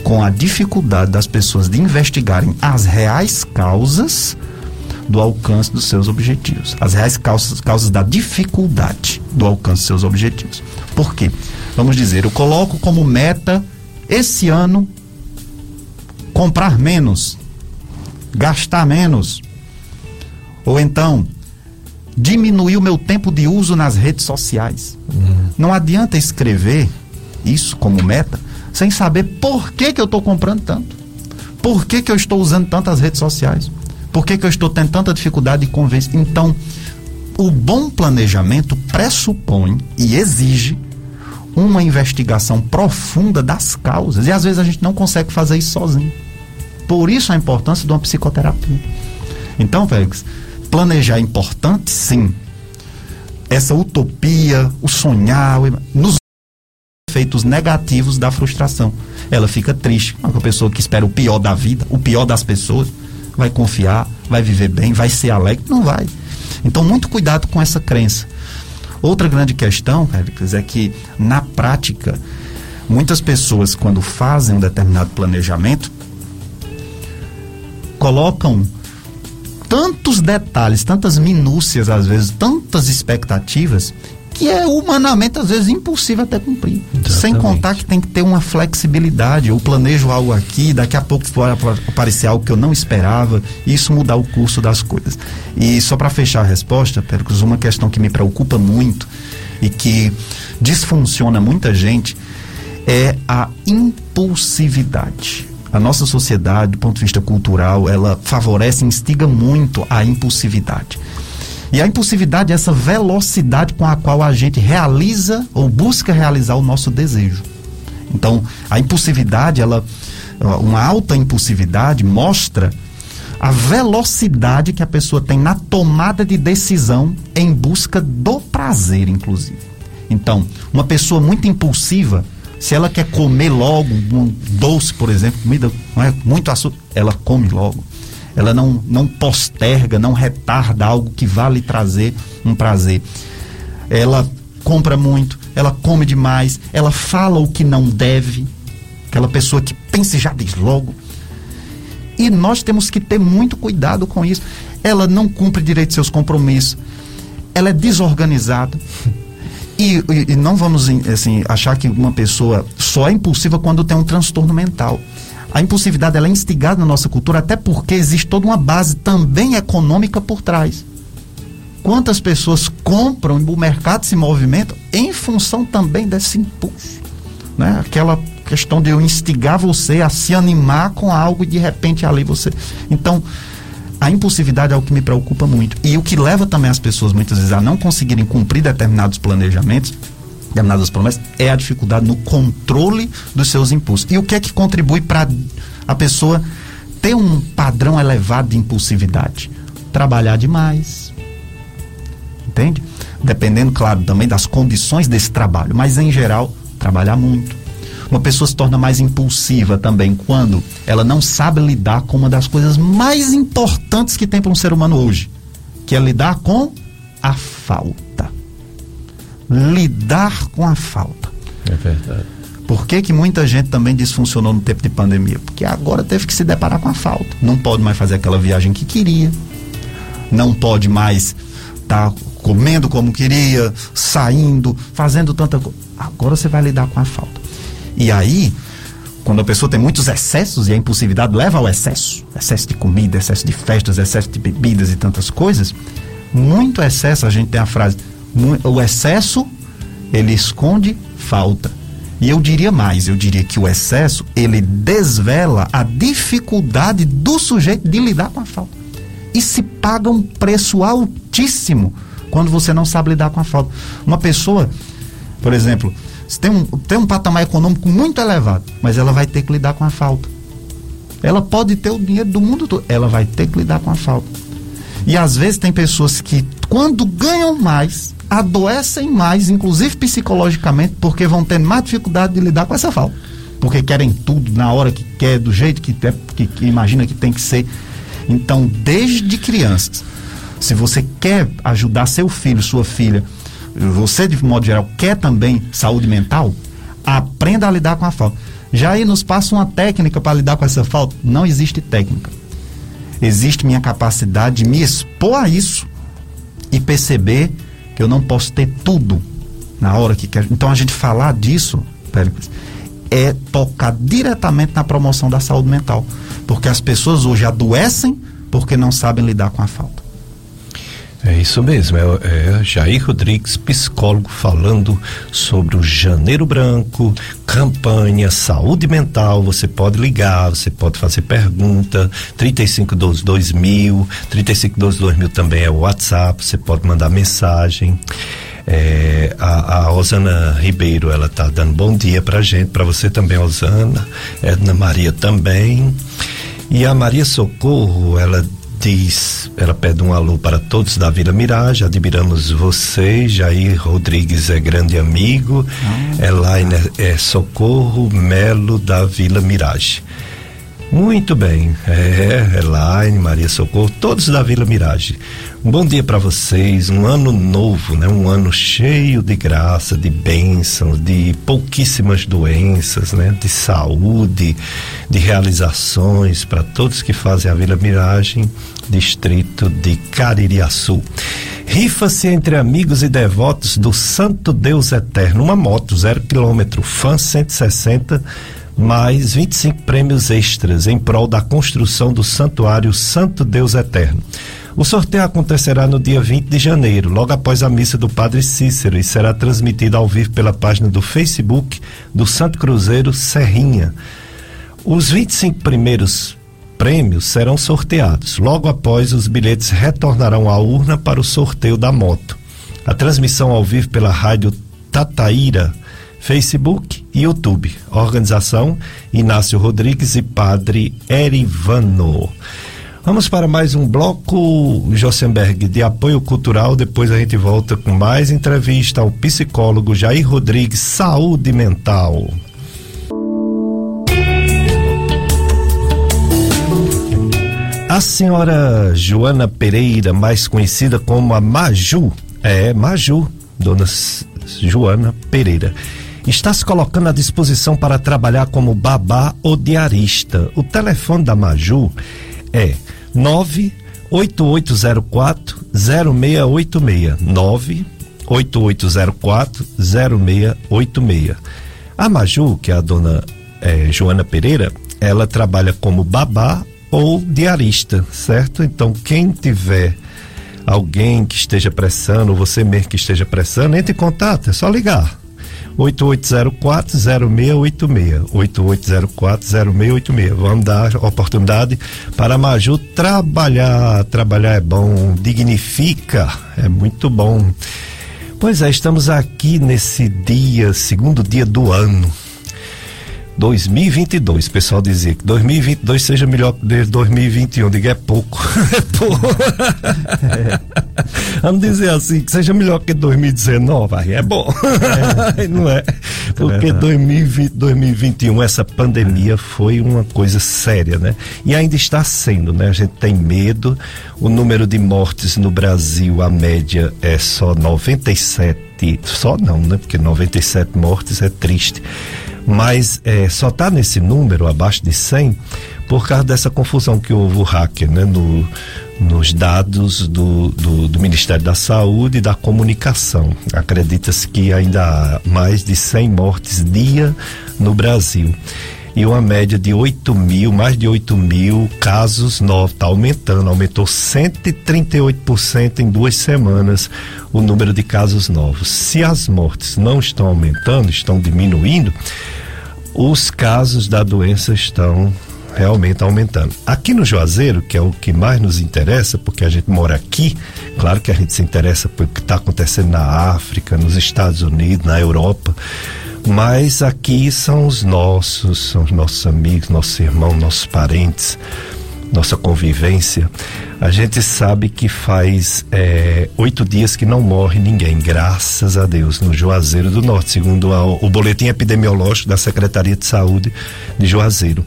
com a dificuldade das pessoas de investigarem as reais causas do alcance dos seus objetivos. As reais causas, causas da dificuldade do alcance dos seus objetivos. Por quê? Vamos dizer, eu coloco como meta esse ano comprar menos, gastar menos. Ou então, diminuir o meu tempo de uso nas redes sociais. Uhum. Não adianta escrever isso como meta sem saber por que, que eu estou comprando tanto. Por que, que eu estou usando tantas redes sociais? Por que, que eu estou tendo tanta dificuldade de convencer? Então, o bom planejamento pressupõe e exige uma investigação profunda das causas. E às vezes a gente não consegue fazer isso sozinho. Por isso a importância de uma psicoterapia. Então, Félix, planejar é importante, sim. essa utopia, o sonhar, nos efeitos negativos da frustração. Ela fica triste. Uma pessoa que espera o pior da vida, o pior das pessoas, vai confiar, vai viver bem, vai ser alegre. Não vai. Então, muito cuidado com essa crença. Outra grande questão, Péricles, é que na prática, muitas pessoas, quando fazem um determinado planejamento, colocam tantos detalhes, tantas minúcias, às vezes, tantas expectativas, que é humanamente às vezes impossível até cumprir. Exatamente. Sem contar que tem que ter uma flexibilidade. Eu planejo algo aqui, daqui a pouco pode aparecer algo que eu não esperava, e isso mudar o curso das coisas. E só para fechar a resposta, Péricles, uma questão que me preocupa muito e que disfunciona muita gente é a impulsividade. A nossa sociedade, do ponto de vista cultural, ela favorece, instiga muito a impulsividade. E a impulsividade é essa velocidade com a qual a gente realiza ou busca realizar o nosso desejo. Então, a impulsividade, ela, uma alta impulsividade mostra a velocidade que a pessoa tem na tomada de decisão em busca do prazer, inclusive. Então, uma pessoa muito impulsiva, se ela quer comer logo um doce, por exemplo, comida é muito açúcar, ela come logo ela não, não posterga, não retarda algo que vá lhe trazer um prazer. Ela compra muito, ela come demais, ela fala o que não deve. Aquela pessoa que pensa e já diz logo. E nós temos que ter muito cuidado com isso. Ela não cumpre direito seus compromissos. Ela é desorganizada. E, e, e, não vamos assim, achar que uma pessoa só é impulsiva quando tem um transtorno mental. A impulsividade ela é instigada na nossa cultura até porque existe toda uma base também econômica por trás. Quantas pessoas compram o mercado se movimenta em função também desse impulso, né? Aquela questão de eu instigar você a se animar com algo e de repente ali você. Então, a impulsividade é o que me preocupa muito. E o que leva também as pessoas muitas vezes a não conseguirem cumprir determinados planejamentos determinadas promessas, é a dificuldade no controle dos seus impulsos. E o que é que contribui para a pessoa ter um padrão elevado de impulsividade? Trabalhar demais. Entende? Dependendo, claro, também das condições desse trabalho, mas em geral, trabalhar muito. Uma pessoa se torna mais impulsiva também quando ela não sabe lidar com uma das coisas mais importantes que tem para um ser humano hoje, que é lidar com a falta lidar com a falta. É verdade. Por que, que muita gente também disfuncionou no tempo de pandemia? Porque agora teve que se deparar com a falta. Não pode mais fazer aquela viagem que queria. Não pode mais estar tá comendo como queria, saindo, fazendo tanta coisa. Agora você vai lidar com a falta. E aí, quando a pessoa tem muitos excessos e a impulsividade leva ao excesso, excesso de comida, excesso de festas, excesso de bebidas e tantas coisas, muito excesso, a gente tem a frase, o excesso ele esconde falta. E eu diria mais, eu diria que o excesso ele desvela a dificuldade do sujeito de lidar com a falta. E se paga um preço altíssimo quando você não sabe lidar com a falta. Uma pessoa, por exemplo, tem um, tem um patamar econômico muito elevado, mas ela vai ter que lidar com a falta. Ela pode ter o dinheiro do mundo todo, ela vai ter que lidar com a falta. E às vezes tem pessoas que, quando ganham mais, adoecem mais, inclusive psicologicamente, porque vão ter mais dificuldade de lidar com essa falta. Porque querem tudo na hora que quer, do jeito que, é, que, que imagina que tem que ser. Então, desde crianças, se você quer ajudar seu filho, sua filha, você de modo geral quer também saúde mental, aprenda a lidar com a falta. Já aí nos passa uma técnica para lidar com essa falta? Não existe técnica. Existe minha capacidade de me expor a isso e perceber eu não posso ter tudo na hora que quer. Então a gente falar disso, é tocar diretamente na promoção da saúde mental. Porque as pessoas hoje adoecem porque não sabem lidar com a falta. É isso mesmo, é, é, Jair Rodrigues, psicólogo, falando sobre o Janeiro Branco, campanha, saúde mental. Você pode ligar, você pode fazer pergunta. 3512 2000, 3512 2000 também é o WhatsApp, você pode mandar mensagem. É, a, a Osana Ribeiro, ela tá dando bom dia pra gente, pra você também, Osana. Edna Maria também. E a Maria Socorro, ela diz, ela pede um alô para todos da Vila Mirage, admiramos vocês, Jair Rodrigues é grande amigo, ah. Elaine é, é Socorro Melo da Vila Mirage. Muito bem, é, Elaine, Maria Socorro, todos da Vila Mirage. Um bom dia para vocês, um ano novo, né? Um ano cheio de graça, de bênçãos, de pouquíssimas doenças, né? De saúde, de realizações para todos que fazem a Vila Mirage, distrito de Caririaçu. Rifa-se entre amigos e devotos do Santo Deus Eterno, uma moto zero quilômetro, Fan 160 mais 25 prêmios extras em prol da construção do Santuário Santo Deus Eterno. O sorteio acontecerá no dia 20 de janeiro, logo após a missa do Padre Cícero, e será transmitido ao vivo pela página do Facebook do Santo Cruzeiro Serrinha. Os 25 primeiros prêmios serão sorteados. Logo após, os bilhetes retornarão à urna para o sorteio da moto. A transmissão ao vivo pela rádio Tataíra Facebook e YouTube. Organização Inácio Rodrigues e Padre Erivano. Vamos para mais um bloco, Jossenberg, de apoio cultural. Depois a gente volta com mais entrevista ao psicólogo Jair Rodrigues, Saúde Mental. A senhora Joana Pereira, mais conhecida como a Maju, é Maju, dona Joana Pereira está se colocando à disposição para trabalhar como babá ou diarista. O telefone da Maju é 98804 0686 98804 0686. A Maju, que é a dona é, Joana Pereira, ela trabalha como babá ou diarista, certo? Então, quem tiver alguém que esteja pressando, ou você mesmo que esteja pressando, entre em contato, é só ligar. 8804-0686. 8804-0686. Vamos dar oportunidade para a Maju trabalhar. Trabalhar é bom, dignifica, é muito bom. Pois é, estamos aqui nesse dia, segundo dia do ano. 2022, o pessoal dizia que 2022 seja melhor que 2021. Diga, é pouco. é pouco. É. Vamos dizer assim, que seja melhor que 2019, aí é bom. É. Não é? Porque é 2020, 2021, essa pandemia foi uma coisa séria, né? E ainda está sendo, né? A gente tem medo. O número de mortes no Brasil, a média é só 97. Só não, né? Porque 97 mortes é triste mas é, só está nesse número, abaixo de 100, por causa dessa confusão que houve o hacker né, no, nos dados do, do, do, Ministério da Saúde e da Comunicação. Acredita-se que ainda há mais de 100 mortes dia no Brasil. E uma média de 8 mil, mais de 8 mil casos novos. Está aumentando, aumentou 138% em duas semanas o número de casos novos. Se as mortes não estão aumentando, estão diminuindo, os casos da doença estão realmente aumentando. Aqui no Juazeiro, que é o que mais nos interessa, porque a gente mora aqui, claro que a gente se interessa pelo que está acontecendo na África, nos Estados Unidos, na Europa, mas aqui são os nossos, são os nossos amigos, nossos irmãos, nossos parentes nossa convivência, a gente sabe que faz é, oito dias que não morre ninguém, graças a Deus, no Juazeiro do Norte, segundo a, o boletim epidemiológico da Secretaria de Saúde de Juazeiro.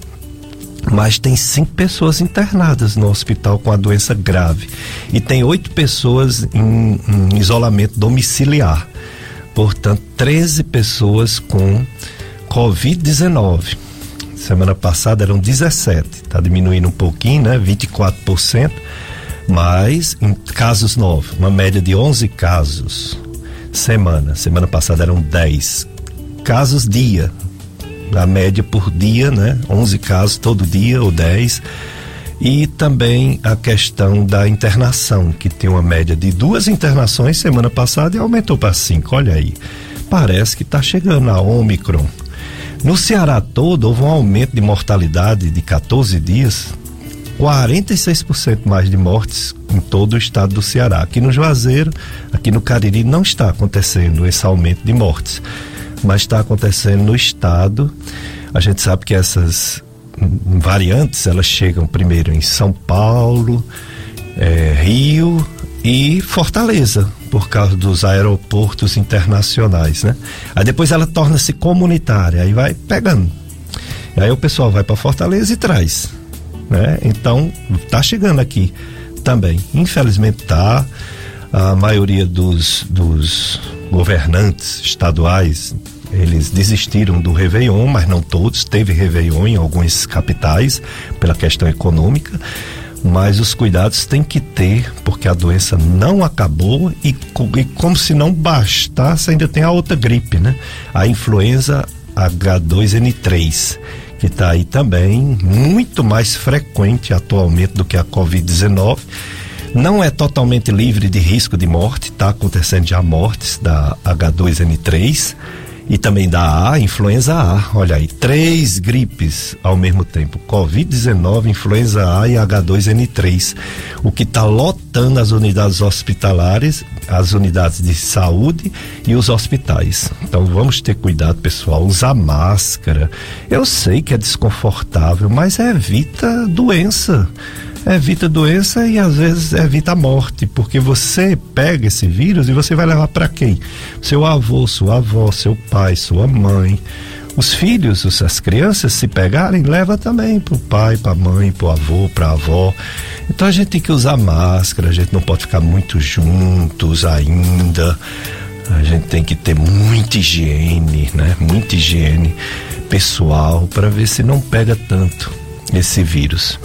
Mas tem cinco pessoas internadas no hospital com a doença grave e tem oito pessoas em, em isolamento domiciliar. Portanto, 13 pessoas com Covid-19. Semana passada eram 17, está diminuindo um pouquinho, né? 24%, mas em casos novos, uma média de 11 casos semana. Semana passada eram 10 casos dia. A média por dia, né? 11 casos todo dia ou 10. E também a questão da internação, que tem uma média de duas internações semana passada e aumentou para cinco. Olha aí. Parece que está chegando a Omicron. No Ceará todo, houve um aumento de mortalidade de 14 dias, 46% mais de mortes em todo o estado do Ceará. Aqui no Juazeiro, aqui no Cariri, não está acontecendo esse aumento de mortes, mas está acontecendo no estado. A gente sabe que essas variantes elas chegam primeiro em São Paulo, é, Rio e Fortaleza, por causa dos aeroportos internacionais, né? Aí depois ela torna-se comunitária, aí vai pegando. Aí o pessoal vai para Fortaleza e traz, né? Então tá chegando aqui também. Infelizmente tá. A maioria dos, dos governantes estaduais eles desistiram do Réveillon, mas não todos. Teve Réveillon em algumas capitais, pela questão econômica. Mas os cuidados tem que ter, porque a doença não acabou e, e como se não bastasse, ainda tem a outra gripe, né? A influenza H2N3, que está aí também, muito mais frequente atualmente do que a Covid-19. Não é totalmente livre de risco de morte, está acontecendo já mortes da H2N3 e também da A, influenza A. Olha aí, três gripes ao mesmo tempo: Covid-19, influenza A e H2N3. O que está lotando as unidades hospitalares, as unidades de saúde e os hospitais. Então vamos ter cuidado, pessoal, usar máscara. Eu sei que é desconfortável, mas evita doença evita doença e às vezes evita a morte, porque você pega esse vírus e você vai levar para quem? Seu avô, sua avó, seu pai, sua mãe. Os filhos, as crianças se pegarem, leva também pro pai, pra mãe, pro avô, pra avó. Então a gente tem que usar máscara, a gente não pode ficar muito juntos ainda. A gente tem que ter muita higiene, né? Muita higiene pessoal para ver se não pega tanto esse vírus.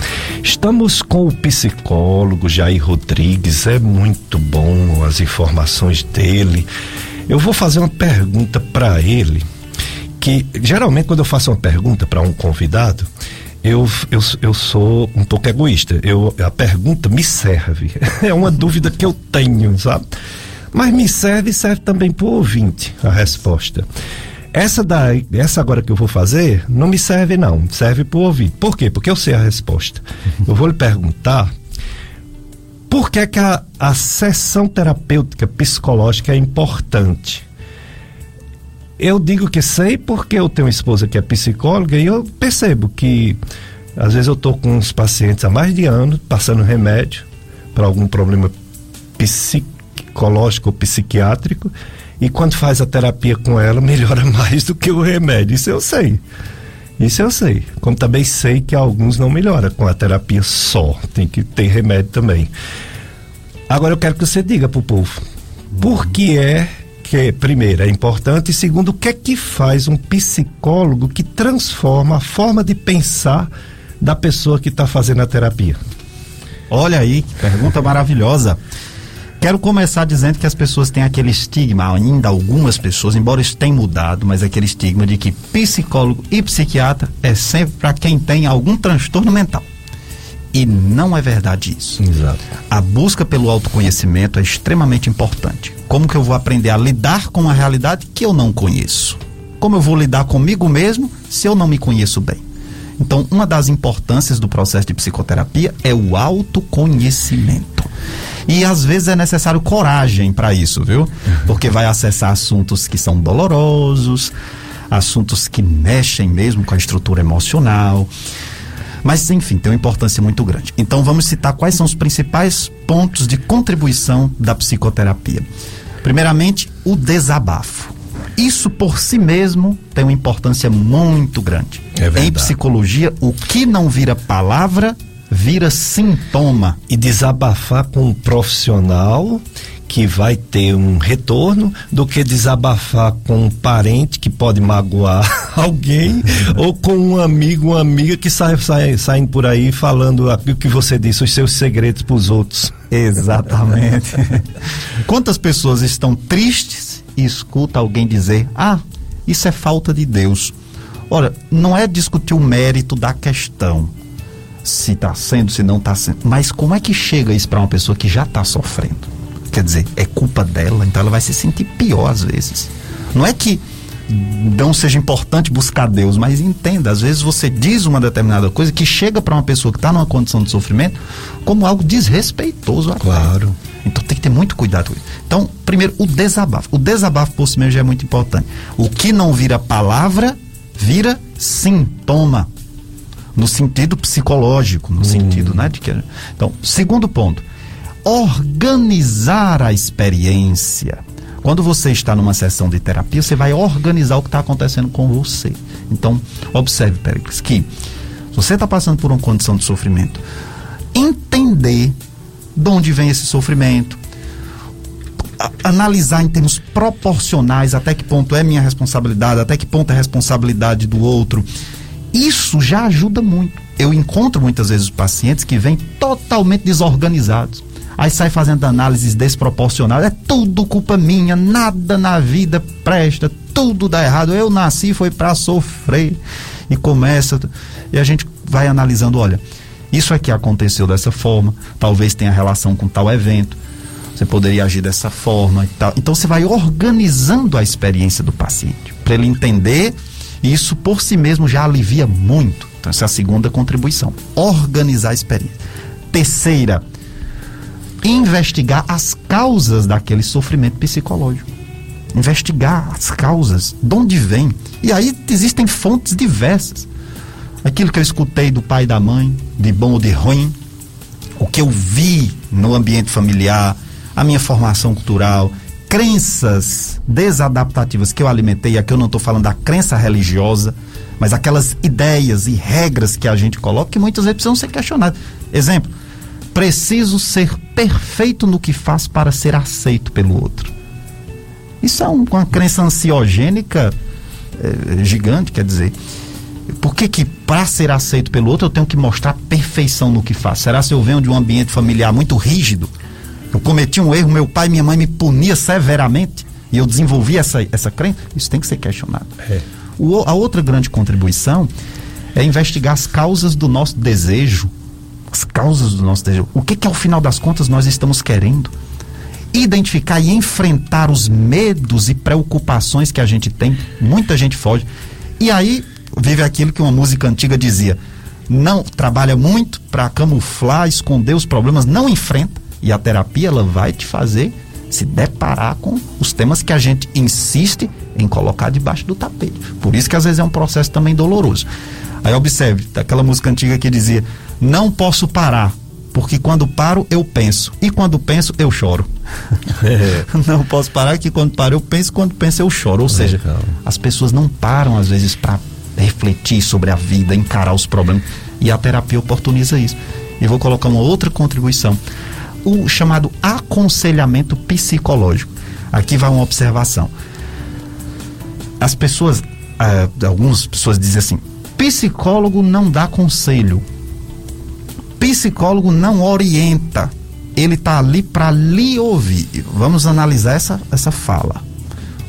Estamos com o psicólogo Jair Rodrigues, é muito bom as informações dele. Eu vou fazer uma pergunta para ele, que geralmente quando eu faço uma pergunta para um convidado, eu, eu, eu sou um pouco egoísta. Eu, a pergunta me serve. É uma dúvida que eu tenho, sabe? Mas me serve e serve também para o ouvinte a resposta. Essa daí, essa agora que eu vou fazer, não me serve não, serve para o ouvido. Por quê? Porque eu sei a resposta. Eu vou lhe perguntar por que, que a, a sessão terapêutica psicológica é importante. Eu digo que sei porque eu tenho uma esposa que é psicóloga e eu percebo que às vezes eu estou com uns pacientes há mais de ano passando remédio para algum problema psicológico ou psiquiátrico e quando faz a terapia com ela, melhora mais do que o remédio. Isso eu sei. Isso eu sei. Como também sei que alguns não melhoram com a terapia só. Tem que ter remédio também. Agora eu quero que você diga pro povo. Por que é que, primeiro, é importante, e segundo, o que é que faz um psicólogo que transforma a forma de pensar da pessoa que está fazendo a terapia? Olha aí, pergunta maravilhosa. Quero começar dizendo que as pessoas têm aquele estigma, ainda algumas pessoas, embora isso tenha mudado, mas aquele estigma de que psicólogo e psiquiatra é sempre para quem tem algum transtorno mental. E não é verdade isso. Exato. A busca pelo autoconhecimento é extremamente importante. Como que eu vou aprender a lidar com uma realidade que eu não conheço? Como eu vou lidar comigo mesmo se eu não me conheço bem? Então, uma das importâncias do processo de psicoterapia é o autoconhecimento. E às vezes é necessário coragem para isso, viu? Porque vai acessar assuntos que são dolorosos, assuntos que mexem mesmo com a estrutura emocional. Mas, enfim, tem uma importância muito grande. Então, vamos citar quais são os principais pontos de contribuição da psicoterapia. Primeiramente, o desabafo. Isso por si mesmo tem uma importância muito grande. É em psicologia, o que não vira palavra vira sintoma. E desabafar com um profissional que vai ter um retorno do que desabafar com um parente que pode magoar alguém ou com um amigo, uma amiga que sai, sai saindo por aí falando o que você disse, os seus segredos para os outros. Exatamente. Quantas pessoas estão tristes e escuta alguém dizer: "Ah, isso é falta de Deus". Ora, não é discutir o mérito da questão se está sendo, se não está sendo. Mas como é que chega isso para uma pessoa que já está sofrendo? Quer dizer, é culpa dela, então ela vai se sentir pior às vezes. Não é que não seja importante buscar Deus, mas entenda, às vezes você diz uma determinada coisa que chega para uma pessoa que está numa condição de sofrimento como algo desrespeitoso. Até. Claro. Então tem que ter muito cuidado com isso. Então, primeiro, o desabafo. O desabafo por si mesmo já é muito importante. O que não vira palavra, vira sintoma no sentido psicológico, no hum. sentido, né, de que então, segundo ponto, organizar a experiência. Quando você está numa sessão de terapia, você vai organizar o que está acontecendo com você. Então, observe, Pericles, que se você está passando por uma condição de sofrimento, entender de onde vem esse sofrimento, analisar em termos proporcionais até que ponto é minha responsabilidade, até que ponto é responsabilidade do outro, isso já ajuda muito. Eu encontro muitas vezes pacientes que vêm totalmente desorganizados aí sai fazendo análises desproporcionais. É tudo culpa minha, nada na vida presta, tudo dá errado. Eu nasci foi para sofrer. E começa e a gente vai analisando, olha, isso aqui aconteceu dessa forma, talvez tenha relação com tal evento. Você poderia agir dessa forma e tal. Então você vai organizando a experiência do paciente para ele entender e isso por si mesmo já alivia muito. Então essa é a segunda contribuição, organizar a experiência. Terceira, investigar as causas daquele sofrimento psicológico. Investigar as causas, de onde vem. E aí existem fontes diversas. Aquilo que eu escutei do pai e da mãe, de bom ou de ruim, o que eu vi no ambiente familiar, a minha formação cultural, crenças desadaptativas que eu alimentei, aqui eu não estou falando da crença religiosa, mas aquelas ideias e regras que a gente coloca que muitas vezes precisam ser questionadas. Exemplo, preciso ser perfeito no que faz para ser aceito pelo outro. Isso é um, uma crença ansiogênica é, gigante, quer dizer. Por que que para ser aceito pelo outro eu tenho que mostrar perfeição no que faço? Será se eu venho de um ambiente familiar muito rígido? Eu cometi um erro, meu pai e minha mãe me punia severamente e eu desenvolvi essa, essa crença? Isso tem que ser questionado. É. O, a outra grande contribuição é investigar as causas do nosso desejo as causas do nosso desejo. O que, que ao final das contas nós estamos querendo? Identificar e enfrentar os medos e preocupações que a gente tem. Muita gente foge. E aí vive aquilo que uma música antiga dizia: não trabalha muito para camuflar, esconder os problemas, não enfrenta. E a terapia ela vai te fazer se deparar com os temas que a gente insiste em colocar debaixo do tapete. Por isso que às vezes é um processo também doloroso. Aí observe, daquela música antiga que dizia: Não posso parar, porque quando paro eu penso, e quando penso eu choro. É. Não posso parar, que quando paro eu penso, quando penso eu choro. Ou seja, Legal. as pessoas não param às vezes para refletir sobre a vida, encarar os problemas. E a terapia oportuniza isso. E vou colocar uma outra contribuição: o chamado aconselhamento psicológico. Aqui vai uma observação. As pessoas, uh, algumas pessoas dizem assim: Psicólogo não dá conselho. Psicólogo não orienta. Ele está ali para lhe ouvir. Vamos analisar essa, essa fala.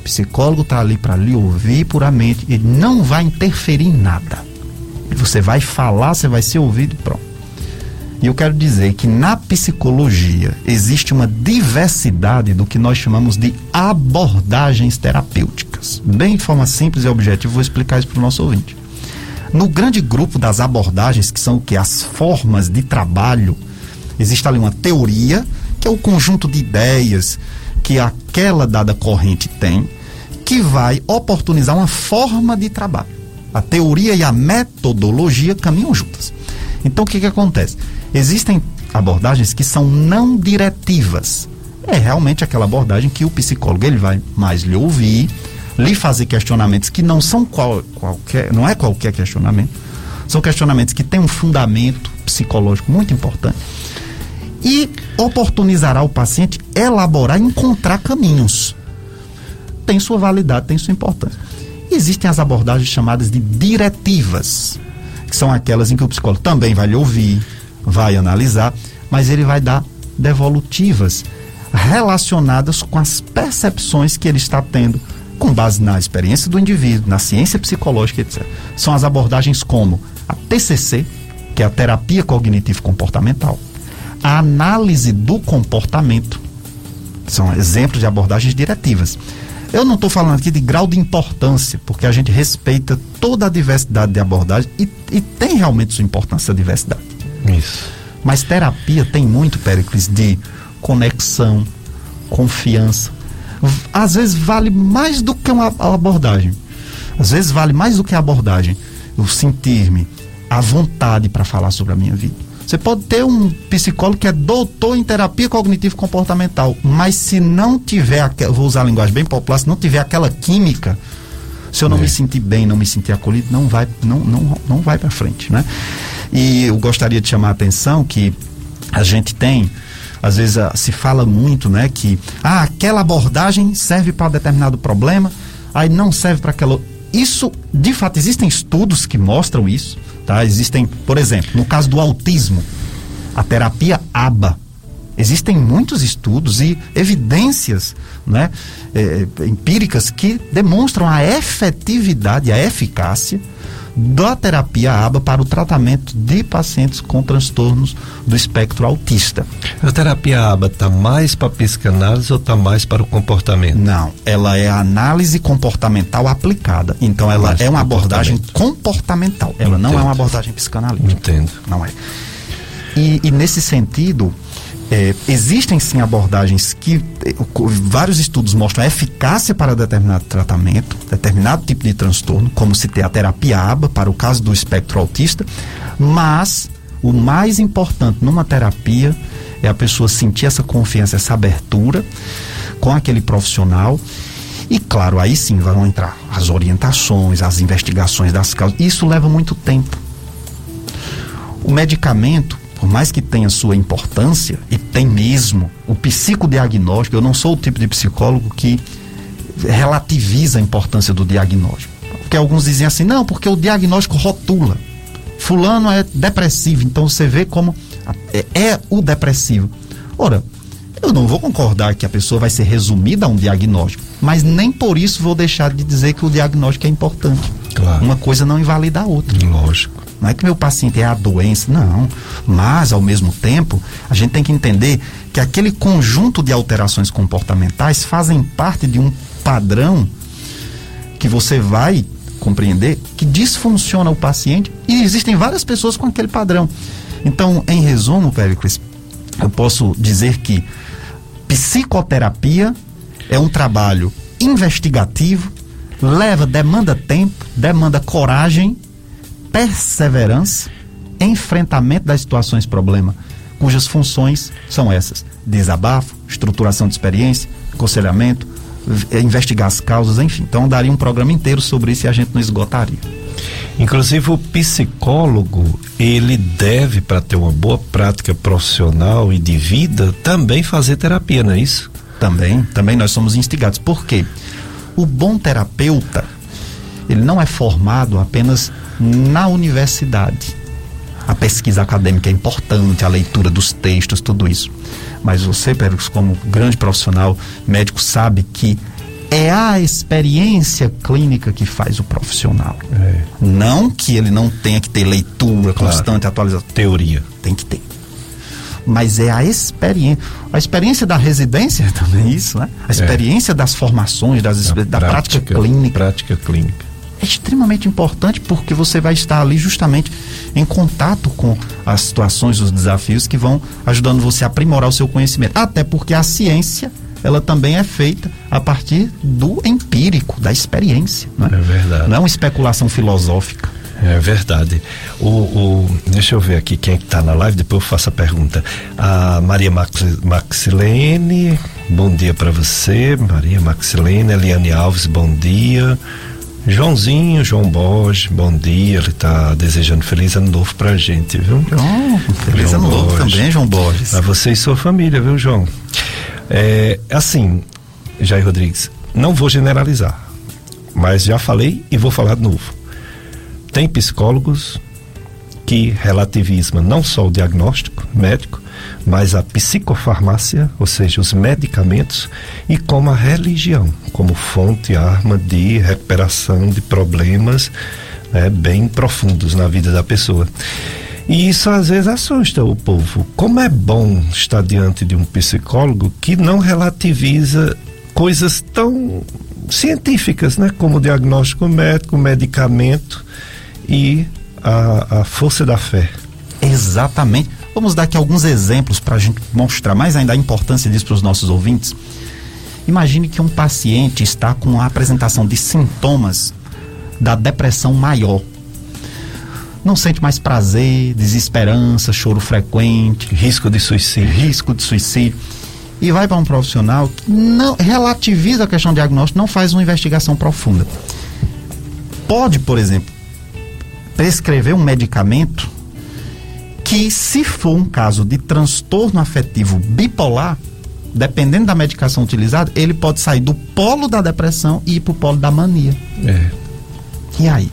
Psicólogo está ali para lhe ouvir puramente. Ele não vai interferir em nada. Você vai falar, você vai ser ouvido pronto. E eu quero dizer que na psicologia existe uma diversidade do que nós chamamos de abordagens terapêuticas. Bem de forma simples e objetiva, vou explicar isso para o nosso ouvinte. No grande grupo das abordagens, que são o que? As formas de trabalho, existe ali uma teoria, que é o conjunto de ideias que aquela dada corrente tem, que vai oportunizar uma forma de trabalho. A teoria e a metodologia caminham juntas. Então o que, que acontece? Existem abordagens que são não diretivas. É realmente aquela abordagem que o psicólogo ele vai mais lhe ouvir, lhe fazer questionamentos que não são qual, qualquer, não é qualquer questionamento, são questionamentos que têm um fundamento psicológico muito importante e oportunizará o paciente elaborar, encontrar caminhos. Tem sua validade, tem sua importância. existem as abordagens chamadas de diretivas, que são aquelas em que o psicólogo também vai lhe ouvir, vai analisar, mas ele vai dar devolutivas relacionadas com as percepções que ele está tendo com base na experiência do indivíduo, na ciência psicológica, etc. São as abordagens como a TCC, que é a terapia cognitivo comportamental, a análise do comportamento, são exemplos de abordagens diretivas. Eu não estou falando aqui de grau de importância, porque a gente respeita toda a diversidade de abordagem e, e tem realmente sua importância a diversidade. Isso. Mas terapia tem muito, Pericles, de conexão, confiança, às vezes vale mais do que uma abordagem. Às vezes vale mais do que a abordagem. Eu sentir-me à vontade para falar sobre a minha vida. Você pode ter um psicólogo que é doutor em terapia cognitivo comportamental, mas se não tiver, vou usar a linguagem bem popular, se não tiver aquela química, se eu não é. me sentir bem, não me sentir acolhido, não vai, não, não, não vai para frente, né? E eu gostaria de chamar a atenção que a gente tem às vezes se fala muito, né, que ah, aquela abordagem serve para determinado problema, aí não serve para aquela. Isso, de fato, existem estudos que mostram isso, tá? Existem, por exemplo, no caso do autismo, a terapia ABA. Existem muitos estudos e evidências né, é, empíricas que demonstram a efetividade, a eficácia da terapia ABA para o tratamento de pacientes com transtornos do espectro autista. A terapia ABA está mais para psicanálise ou está mais para o comportamento? Não, ela é análise comportamental aplicada. Então ela mais é uma abordagem comportamental. Ela Entendo. não é uma abordagem psicanalítica. Entendo. Não é. E, e nesse sentido, é, existem sim abordagens que é, vários estudos mostram eficácia para determinado tratamento, determinado tipo de transtorno, como se ter a terapia ABA para o caso do espectro autista, mas o mais importante numa terapia é a pessoa sentir essa confiança, essa abertura com aquele profissional. E claro, aí sim vão entrar as orientações, as investigações das causas. Isso leva muito tempo. O medicamento, por mais que tenha sua importância, e tem mesmo, o psicodiagnóstico, eu não sou o tipo de psicólogo que relativiza a importância do diagnóstico. Porque alguns dizem assim, não, porque o diagnóstico rotula. Fulano é depressivo, então você vê como é, é o depressivo. Ora, eu não vou concordar que a pessoa vai ser resumida a um diagnóstico, mas nem por isso vou deixar de dizer que o diagnóstico é importante. Claro. Uma coisa não invalida a outra. Lógico. Não é que meu paciente é a doença, não. Mas, ao mesmo tempo, a gente tem que entender que aquele conjunto de alterações comportamentais fazem parte de um padrão que você vai compreender que disfunciona o paciente e existem várias pessoas com aquele padrão. Então, em resumo, Péricles, eu posso dizer que psicoterapia é um trabalho investigativo, leva, demanda tempo, demanda coragem perseverança, enfrentamento das situações problema, cujas funções são essas: desabafo, estruturação de experiência, aconselhamento, investigar as causas, enfim. Então daria um programa inteiro sobre isso e a gente não esgotaria. Inclusive o psicólogo, ele deve para ter uma boa prática profissional e de vida também fazer terapia, não é isso? Também, também nós somos instigados. Por quê? O bom terapeuta, ele não é formado apenas na universidade. A pesquisa acadêmica é importante, a leitura dos textos, tudo isso. Mas você, Pérez, como grande profissional médico, sabe que é a experiência clínica que faz o profissional. É. Não que ele não tenha que ter leitura claro. constante, atualização. Teoria. Tem que ter. Mas é a experiência. A experiência da residência também é isso, né? A é. experiência é. das formações, das, da, da prática, prática clínica. Prática clínica é extremamente importante porque você vai estar ali justamente em contato com as situações, os desafios que vão ajudando você a aprimorar o seu conhecimento. Até porque a ciência ela também é feita a partir do empírico, da experiência. Não é? é verdade. Não é uma especulação filosófica. É verdade. O, o, deixa eu ver aqui quem é está na live, depois eu faço a pergunta. A Maria Max, Maxilene, bom dia para você. Maria Maxilene, Eliane Alves, bom dia. Joãozinho, João Borges, bom dia. Ele está desejando feliz ano novo pra gente, viu? Oh, feliz João ano novo também, João Borges. A você e sua família, viu, João? É, assim, Jair Rodrigues, não vou generalizar, mas já falei e vou falar de novo. Tem psicólogos que relativizam não só o diagnóstico médico, mas a psicofarmácia, ou seja, os medicamentos, e como a religião, como fonte, arma de recuperação de problemas né, bem profundos na vida da pessoa. E isso às vezes assusta o povo. Como é bom estar diante de um psicólogo que não relativiza coisas tão científicas, né? Como diagnóstico médico, medicamento e a, a força da fé. Exatamente. Vamos dar aqui alguns exemplos para a gente mostrar mais ainda a importância disso para os nossos ouvintes. Imagine que um paciente está com a apresentação de sintomas da depressão maior. não sente mais prazer, desesperança, choro frequente, risco de suicídio, risco de suicídio e vai para um profissional que não relativiza a questão diagnóstica, não faz uma investigação profunda. Pode, por exemplo, prescrever um medicamento que, se for um caso de transtorno afetivo bipolar, dependendo da medicação utilizada, ele pode sair do polo da depressão e ir para o polo da mania. É. E aí?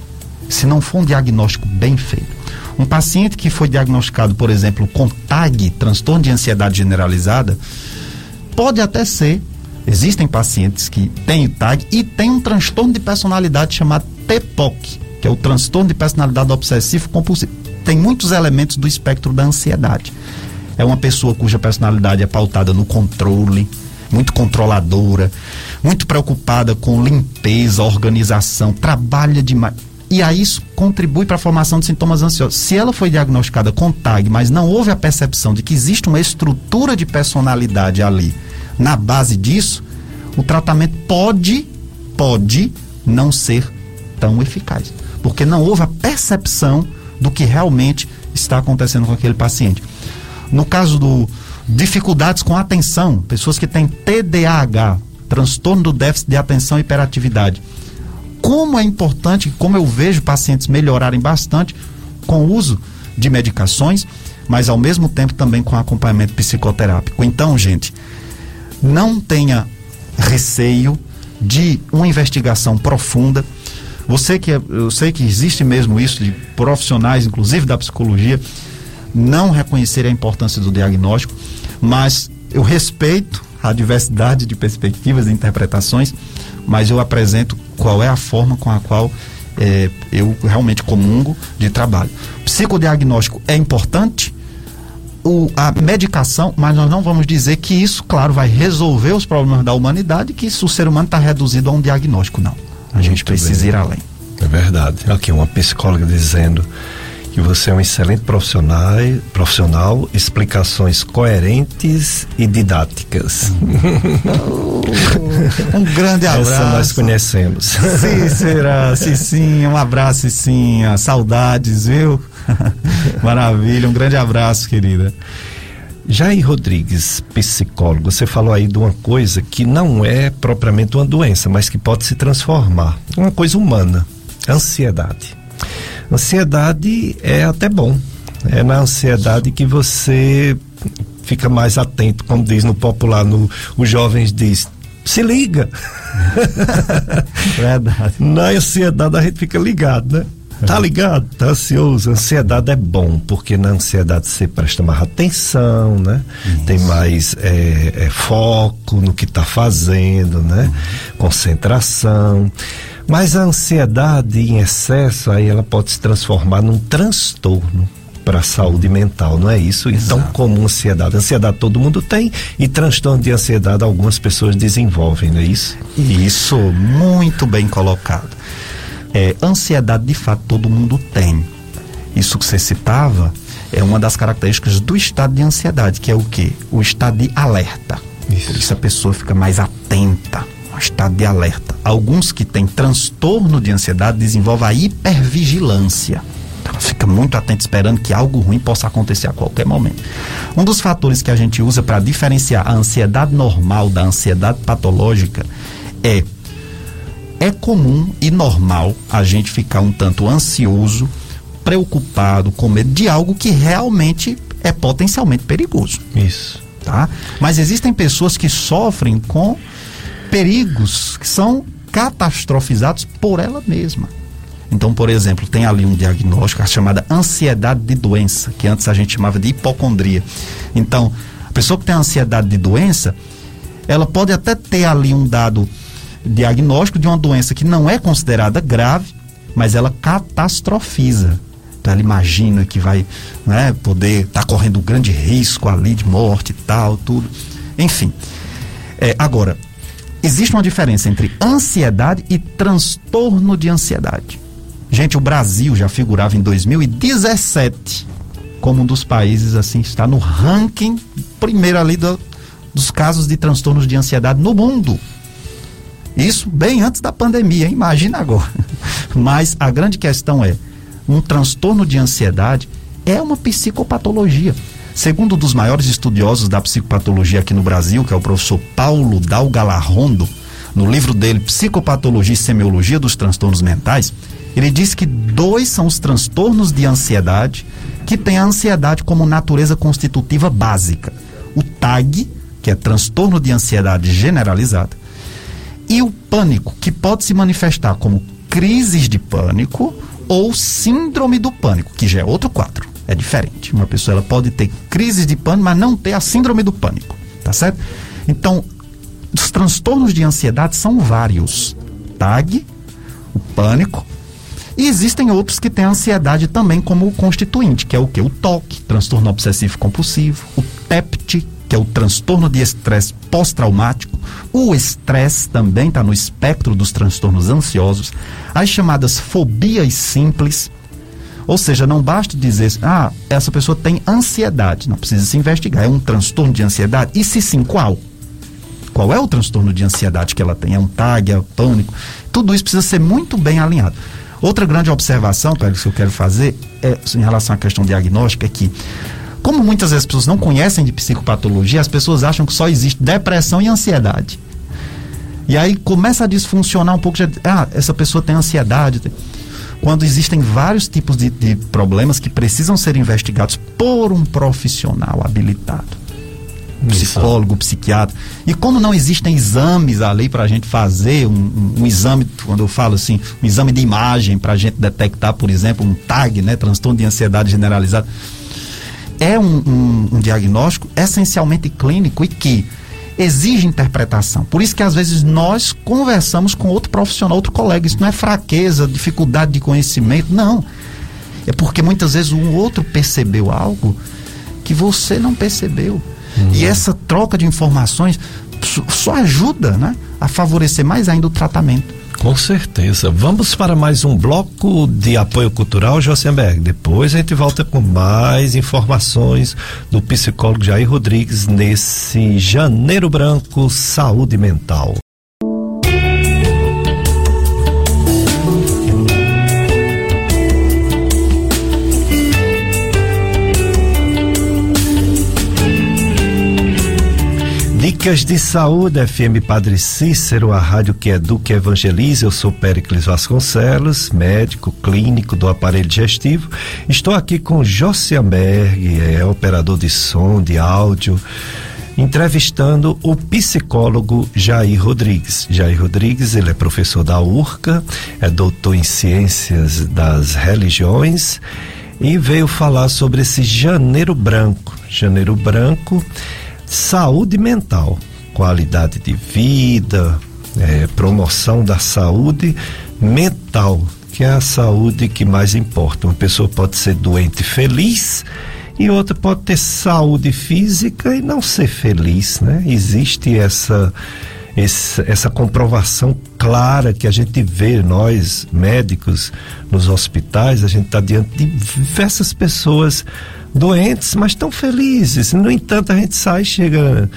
Se não for um diagnóstico bem feito, um paciente que foi diagnosticado, por exemplo, com TAG, transtorno de ansiedade generalizada, Pode até ser, existem pacientes que têm TAG e têm um transtorno de personalidade chamado TPOC, que é o transtorno de personalidade obsessivo compulsivo. Tem muitos elementos do espectro da ansiedade. É uma pessoa cuja personalidade é pautada no controle, muito controladora, muito preocupada com limpeza, organização, trabalha demais. E aí isso contribui para a formação de sintomas ansiosos. Se ela foi diagnosticada com TAG, mas não houve a percepção de que existe uma estrutura de personalidade ali, na base disso, o tratamento pode, pode não ser tão eficaz. Porque não houve a percepção do que realmente está acontecendo com aquele paciente. No caso do dificuldades com atenção, pessoas que têm TDAH, transtorno do déficit de atenção e hiperatividade. Como é importante, como eu vejo pacientes melhorarem bastante com o uso de medicações, mas ao mesmo tempo também com acompanhamento psicoterápico. Então, gente, não tenha receio de uma investigação profunda. Você que é, eu sei que existe mesmo isso de profissionais, inclusive da psicologia, não reconhecer a importância do diagnóstico, mas eu respeito a diversidade de perspectivas e interpretações, mas eu apresento qual é a forma com a qual é, eu realmente comungo de trabalho. Psicodiagnóstico é importante, o, a medicação, mas nós não vamos dizer que isso, claro, vai resolver os problemas da humanidade, que isso, o ser humano está reduzido a um diagnóstico, não. A Muito gente precisa bem. ir além. É verdade. Aqui uma psicóloga dizendo que você é um excelente profissional, profissional explicações coerentes e didáticas. um grande abraço. Essa nós conhecemos. Cícera, sim, um abraço, sim, saudades, viu? Maravilha, um grande abraço, querida. Jair Rodrigues, psicólogo, você falou aí de uma coisa que não é propriamente uma doença, mas que pode se transformar. Uma coisa humana, ansiedade. Ansiedade é até bom. É na ansiedade que você fica mais atento, como diz no popular, no, os jovens diz, se liga. Verdade. Na ansiedade a gente fica ligado, né? Tá ligado? Tá ansioso. Ansiedade é bom, porque na ansiedade você presta mais atenção, né? Isso. Tem mais é, é, foco no que tá fazendo, né? Uhum. Concentração. Mas a ansiedade em excesso, aí ela pode se transformar num transtorno para a saúde mental, não é isso? Então, como ansiedade, ansiedade todo mundo tem e transtorno de ansiedade algumas pessoas desenvolvem, não é isso? Isso, muito bem colocado. É, ansiedade, de fato, todo mundo tem. Isso que você citava é uma das características do estado de ansiedade, que é o quê? O estado de alerta. Isso. Por isso a pessoa fica mais atenta, um estado de alerta. Alguns que têm transtorno de ansiedade desenvolvem a hipervigilância. Então, fica muito atento esperando que algo ruim possa acontecer a qualquer momento. Um dos fatores que a gente usa para diferenciar a ansiedade normal da ansiedade patológica é é comum e normal a gente ficar um tanto ansioso, preocupado, com medo de algo que realmente é potencialmente perigoso. Isso. Tá? Mas existem pessoas que sofrem com perigos que são catastrofizados por ela mesma. Então, por exemplo, tem ali um diagnóstico a chamada ansiedade de doença, que antes a gente chamava de hipocondria. Então, a pessoa que tem ansiedade de doença, ela pode até ter ali um dado diagnóstico de uma doença que não é considerada grave, mas ela catastrofiza. Então ela imagina que vai né, poder estar tá correndo um grande risco ali de morte e tal, tudo. Enfim. É, agora, existe uma diferença entre ansiedade e transtorno de ansiedade. Gente, o Brasil já figurava em 2017 como um dos países assim está no ranking primeiro ali do, dos casos de transtornos de ansiedade no mundo. Isso bem antes da pandemia, imagina agora. Mas a grande questão é um transtorno de ansiedade é uma psicopatologia. Segundo um dos maiores estudiosos da psicopatologia aqui no Brasil, que é o professor Paulo Dalgalarrondo, no livro dele Psicopatologia e Semiologia dos Transtornos Mentais, ele diz que dois são os transtornos de ansiedade que têm a ansiedade como natureza constitutiva básica. O TAG, que é transtorno de ansiedade generalizada, e o pânico, que pode se manifestar como crises de pânico ou síndrome do pânico, que já é outro quadro. É diferente. Uma pessoa ela pode ter crises de pânico, mas não ter a síndrome do pânico, tá certo? Então, os transtornos de ansiedade são vários. TAG, o pânico, e existem outros que têm a ansiedade também como constituinte, que é o que? O TOC, transtorno obsessivo compulsivo, o TEPT, que é o transtorno de estresse pós-traumático. O estresse também está no espectro dos transtornos ansiosos. As chamadas fobias simples. Ou seja, não basta dizer, ah, essa pessoa tem ansiedade. Não precisa se investigar. É um transtorno de ansiedade? E se sim, qual? Qual é o transtorno de ansiedade que ela tem? É um TAG, é um pânico? Tudo isso precisa ser muito bem alinhado. Outra grande observação, Pérez, que eu quero fazer é, em relação à questão diagnóstica é que como muitas vezes as pessoas não conhecem de psicopatologia, as pessoas acham que só existe depressão e ansiedade. E aí começa a disfuncionar um pouco. De, ah, essa pessoa tem ansiedade. Quando existem vários tipos de, de problemas que precisam ser investigados por um profissional habilitado psicólogo, psiquiatra. E como não existem exames ali para a gente fazer, um, um, um, exame, quando eu falo assim, um exame de imagem para a gente detectar, por exemplo, um TAG, né, transtorno de ansiedade generalizada, é um, um, um diagnóstico essencialmente clínico e que exige interpretação. Por isso que às vezes nós conversamos com outro profissional, outro colega. Isso não é fraqueza, dificuldade de conhecimento, não. É porque muitas vezes um outro percebeu algo que você não percebeu. Uhum. E essa troca de informações só ajuda né, a favorecer mais ainda o tratamento. Com certeza. Vamos para mais um bloco de apoio cultural, Josenberg. Depois a gente volta com mais informações do psicólogo Jair Rodrigues nesse Janeiro Branco Saúde Mental. Dicas de Saúde, FM Padre Cícero, a rádio que educa e evangeliza. Eu sou Péricles Vasconcelos, médico clínico do aparelho digestivo. Estou aqui com Josiamberg, é operador de som, de áudio, entrevistando o psicólogo Jair Rodrigues. Jair Rodrigues, ele é professor da URCA, é doutor em ciências das religiões e veio falar sobre esse janeiro branco. Janeiro branco saúde mental, qualidade de vida, é, promoção da saúde mental, que é a saúde que mais importa. Uma pessoa pode ser doente feliz e outra pode ter saúde física e não ser feliz, né? Existe essa essa, essa comprovação clara que a gente vê, nós médicos, nos hospitais, a gente está diante de diversas pessoas doentes, mas tão felizes. No entanto, a gente sai, chega,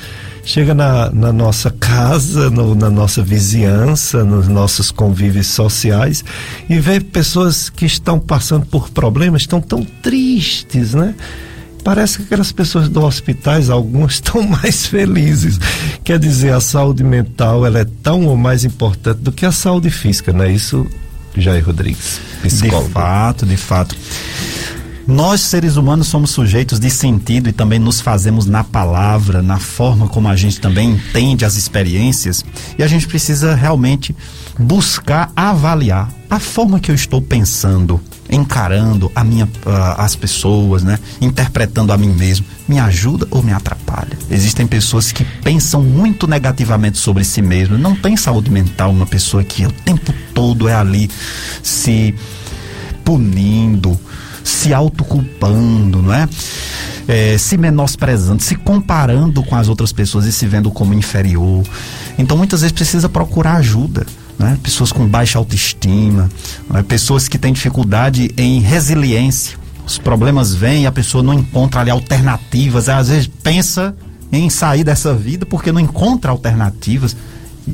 chega na, na nossa casa, no, na nossa vizinhança, nos nossos convívios sociais e vê pessoas que estão passando por problemas, estão tão tristes, né? Parece que aquelas pessoas do hospitais, algumas estão mais felizes. Quer dizer, a saúde mental ela é tão ou mais importante do que a saúde física, não é isso, Jair Rodrigues? Psicólogo. De fato, de fato. Nós, seres humanos, somos sujeitos de sentido e também nos fazemos na palavra, na forma como a gente também entende as experiências. E a gente precisa realmente buscar avaliar a forma que eu estou pensando, encarando a minha, uh, as pessoas, né? interpretando a mim mesmo, me ajuda ou me atrapalha? Existem pessoas que pensam muito negativamente sobre si mesmo, não tem saúde mental, uma pessoa que o tempo todo é ali se punindo, se autoculpando, não é? é? Se menosprezando, se comparando com as outras pessoas e se vendo como inferior. Então muitas vezes precisa procurar ajuda. Né? Pessoas com baixa autoestima, né? pessoas que têm dificuldade em resiliência. Os problemas vêm e a pessoa não encontra ali alternativas. Às vezes pensa em sair dessa vida porque não encontra alternativas.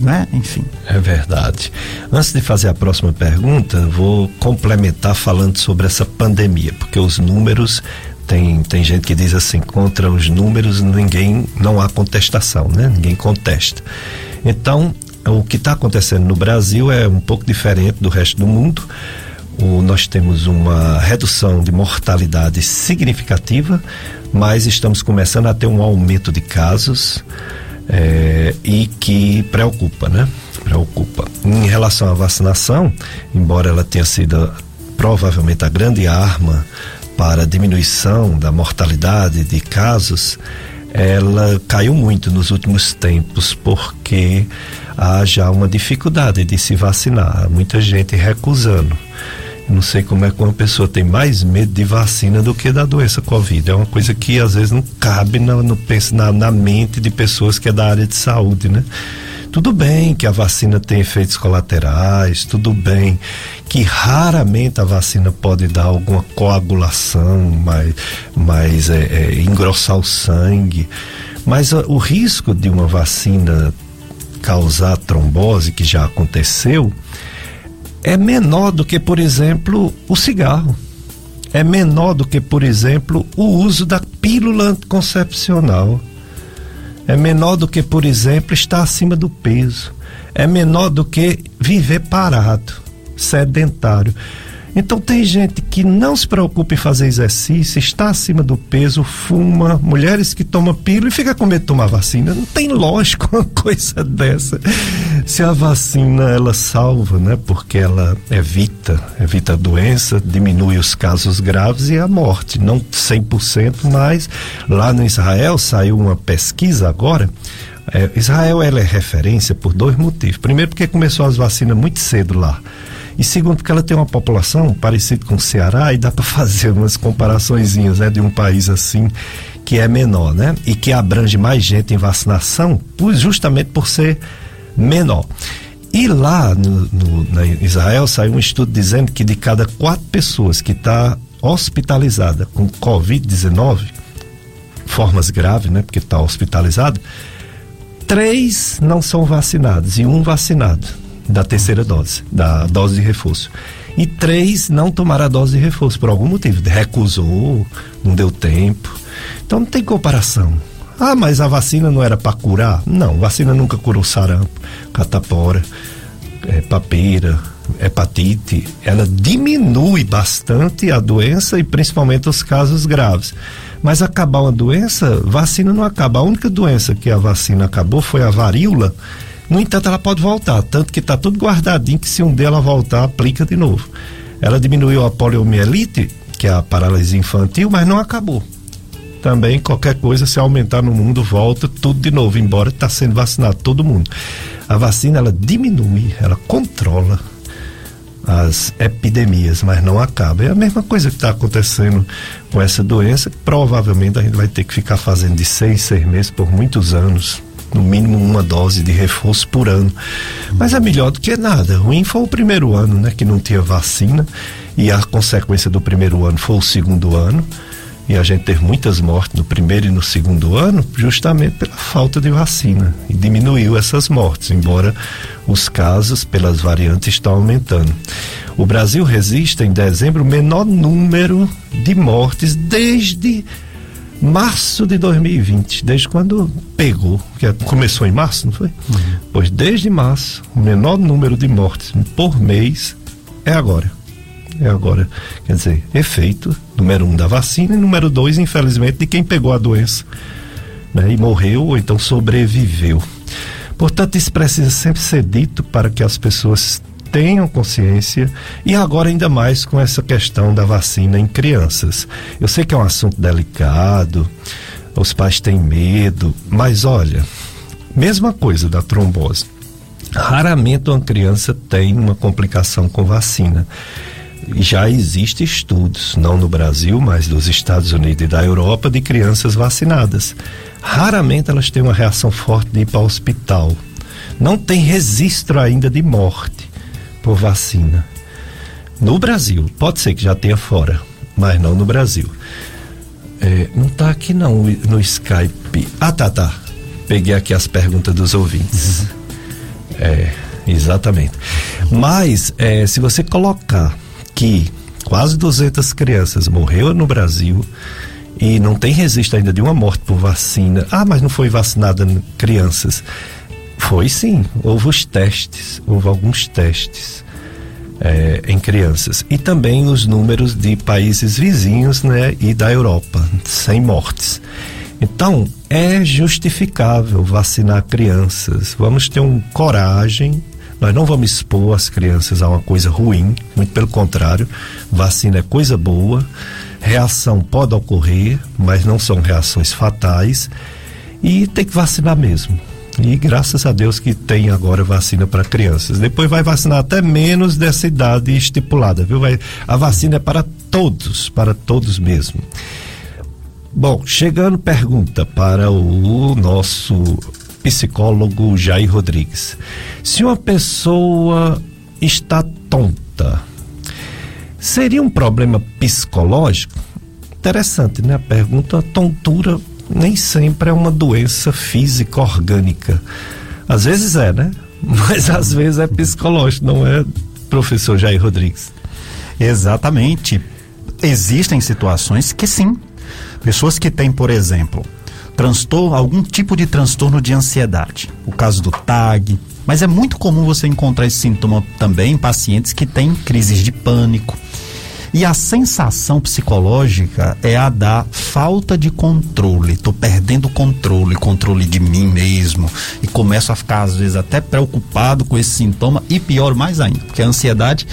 Né? Enfim. É verdade. Antes de fazer a próxima pergunta, vou complementar falando sobre essa pandemia, porque os números tem, tem gente que diz assim, contra os números ninguém, não há contestação, né? Ninguém contesta. Então, o que está acontecendo no Brasil é um pouco diferente do resto do mundo. O, nós temos uma redução de mortalidade significativa, mas estamos começando a ter um aumento de casos é, e que preocupa, né? Preocupa. Em relação à vacinação, embora ela tenha sido provavelmente a grande arma para diminuição da mortalidade de casos, ela caiu muito nos últimos tempos porque há já uma dificuldade de se vacinar, muita gente recusando. Não sei como é que uma pessoa tem mais medo de vacina do que da doença Covid. É uma coisa que às vezes não cabe no, no, na, na mente de pessoas que é da área de saúde, né? Tudo bem que a vacina tem efeitos colaterais, tudo bem que raramente a vacina pode dar alguma coagulação, mais, mais é, é, engrossar o sangue, mas o risco de uma vacina causar trombose, que já aconteceu, é menor do que, por exemplo, o cigarro. É menor do que, por exemplo, o uso da pílula anticoncepcional é menor do que, por exemplo, estar acima do peso, é menor do que viver parado, sedentário. Então tem gente que não se preocupa em fazer exercício, está acima do peso, fuma, mulheres que tomam pílula e fica com medo de tomar vacina. Não tem lógico uma coisa dessa. Se a vacina ela salva, né? Porque ela evita, evita a doença, diminui os casos graves e a morte. Não 100%, mas lá no Israel saiu uma pesquisa agora é, Israel é referência por dois motivos. Primeiro, porque começou as vacinas muito cedo lá. E segundo, porque ela tem uma população parecida com o Ceará e dá para fazer umas comparaçõezinhas né, de um país assim que é menor, né? E que abrange mais gente em vacinação, justamente por ser menor. E lá no, no, na Israel saiu um estudo dizendo que de cada quatro pessoas que está hospitalizada com Covid-19, formas graves, né? Porque está hospitalizado, três não são vacinados e um vacinado da terceira dose, da dose de reforço. E três não tomaram a dose de reforço por algum motivo. Recusou, não deu tempo. Então não tem comparação. Ah, mas a vacina não era para curar? Não, vacina nunca curou sarampo, catapora, é, papeira, hepatite. Ela diminui bastante a doença e principalmente os casos graves. Mas acabar uma doença, vacina não acaba. A única doença que a vacina acabou foi a varíola no entanto, ela pode voltar, tanto que está tudo guardadinho que se um dela voltar, aplica de novo. Ela diminuiu a poliomielite, que é a paralisia infantil, mas não acabou. Também qualquer coisa, se aumentar no mundo, volta tudo de novo, embora está sendo vacinado todo mundo. A vacina, ela diminui, ela controla as epidemias, mas não acaba. É a mesma coisa que está acontecendo com essa doença, que provavelmente a gente vai ter que ficar fazendo de seis, seis meses por muitos anos no mínimo uma dose de reforço por ano. Mas é melhor do que nada. Ruim foi o primeiro ano, né, que não tinha vacina e a consequência do primeiro ano foi o segundo ano e a gente teve muitas mortes no primeiro e no segundo ano, justamente pela falta de vacina. E diminuiu essas mortes, embora os casos pelas variantes estão aumentando. O Brasil resiste em dezembro o menor número de mortes desde março de 2020, desde quando pegou, que começou em março, não foi? Uhum. Pois desde março, o menor número de mortes por mês é agora. É agora. Quer dizer, efeito, número um, da vacina, e número dois, infelizmente, de quem pegou a doença né, e morreu ou então sobreviveu. Portanto, isso precisa sempre ser dito para que as pessoas tenham consciência e agora ainda mais com essa questão da vacina em crianças. Eu sei que é um assunto delicado, os pais têm medo, mas olha, mesma coisa da trombose. Raramente uma criança tem uma complicação com vacina. Já existem estudos, não no Brasil, mas dos Estados Unidos e da Europa, de crianças vacinadas. Raramente elas têm uma reação forte de ir para o hospital. Não tem registro ainda de morte por vacina. No Brasil, pode ser que já tenha fora, mas não no Brasil. É, não está aqui não no Skype. Ah, tá, tá. Peguei aqui as perguntas dos ouvintes. É, exatamente. Mas, é, se você colocar que quase 200 crianças morreram no Brasil e não tem registro ainda de uma morte por vacina. Ah, mas não foi vacinada crianças. Foi sim, houve os testes, houve alguns testes é, em crianças. E também os números de países vizinhos né, e da Europa, sem mortes. Então, é justificável vacinar crianças. Vamos ter um coragem. Nós não vamos expor as crianças a uma coisa ruim, muito pelo contrário. Vacina é coisa boa. Reação pode ocorrer, mas não são reações fatais. E tem que vacinar mesmo. E graças a Deus que tem agora vacina para crianças. Depois vai vacinar até menos dessa idade estipulada, viu? Vai, a vacina é para todos, para todos mesmo. Bom, chegando pergunta para o nosso psicólogo Jair Rodrigues. Se uma pessoa está tonta, seria um problema psicológico? Interessante, né? A pergunta, tontura nem sempre é uma doença física orgânica. Às vezes é, né? Mas às vezes é psicológico, não é, professor Jair Rodrigues? Exatamente. Existem situações que sim. Pessoas que têm, por exemplo, transtorno, algum tipo de transtorno de ansiedade. O caso do TAG. Mas é muito comum você encontrar esse sintoma também em pacientes que têm crises de pânico e a sensação psicológica é a da falta de controle. Estou perdendo controle, controle de mim mesmo. E começo a ficar, às vezes, até preocupado com esse sintoma. E pior mais ainda, porque a ansiedade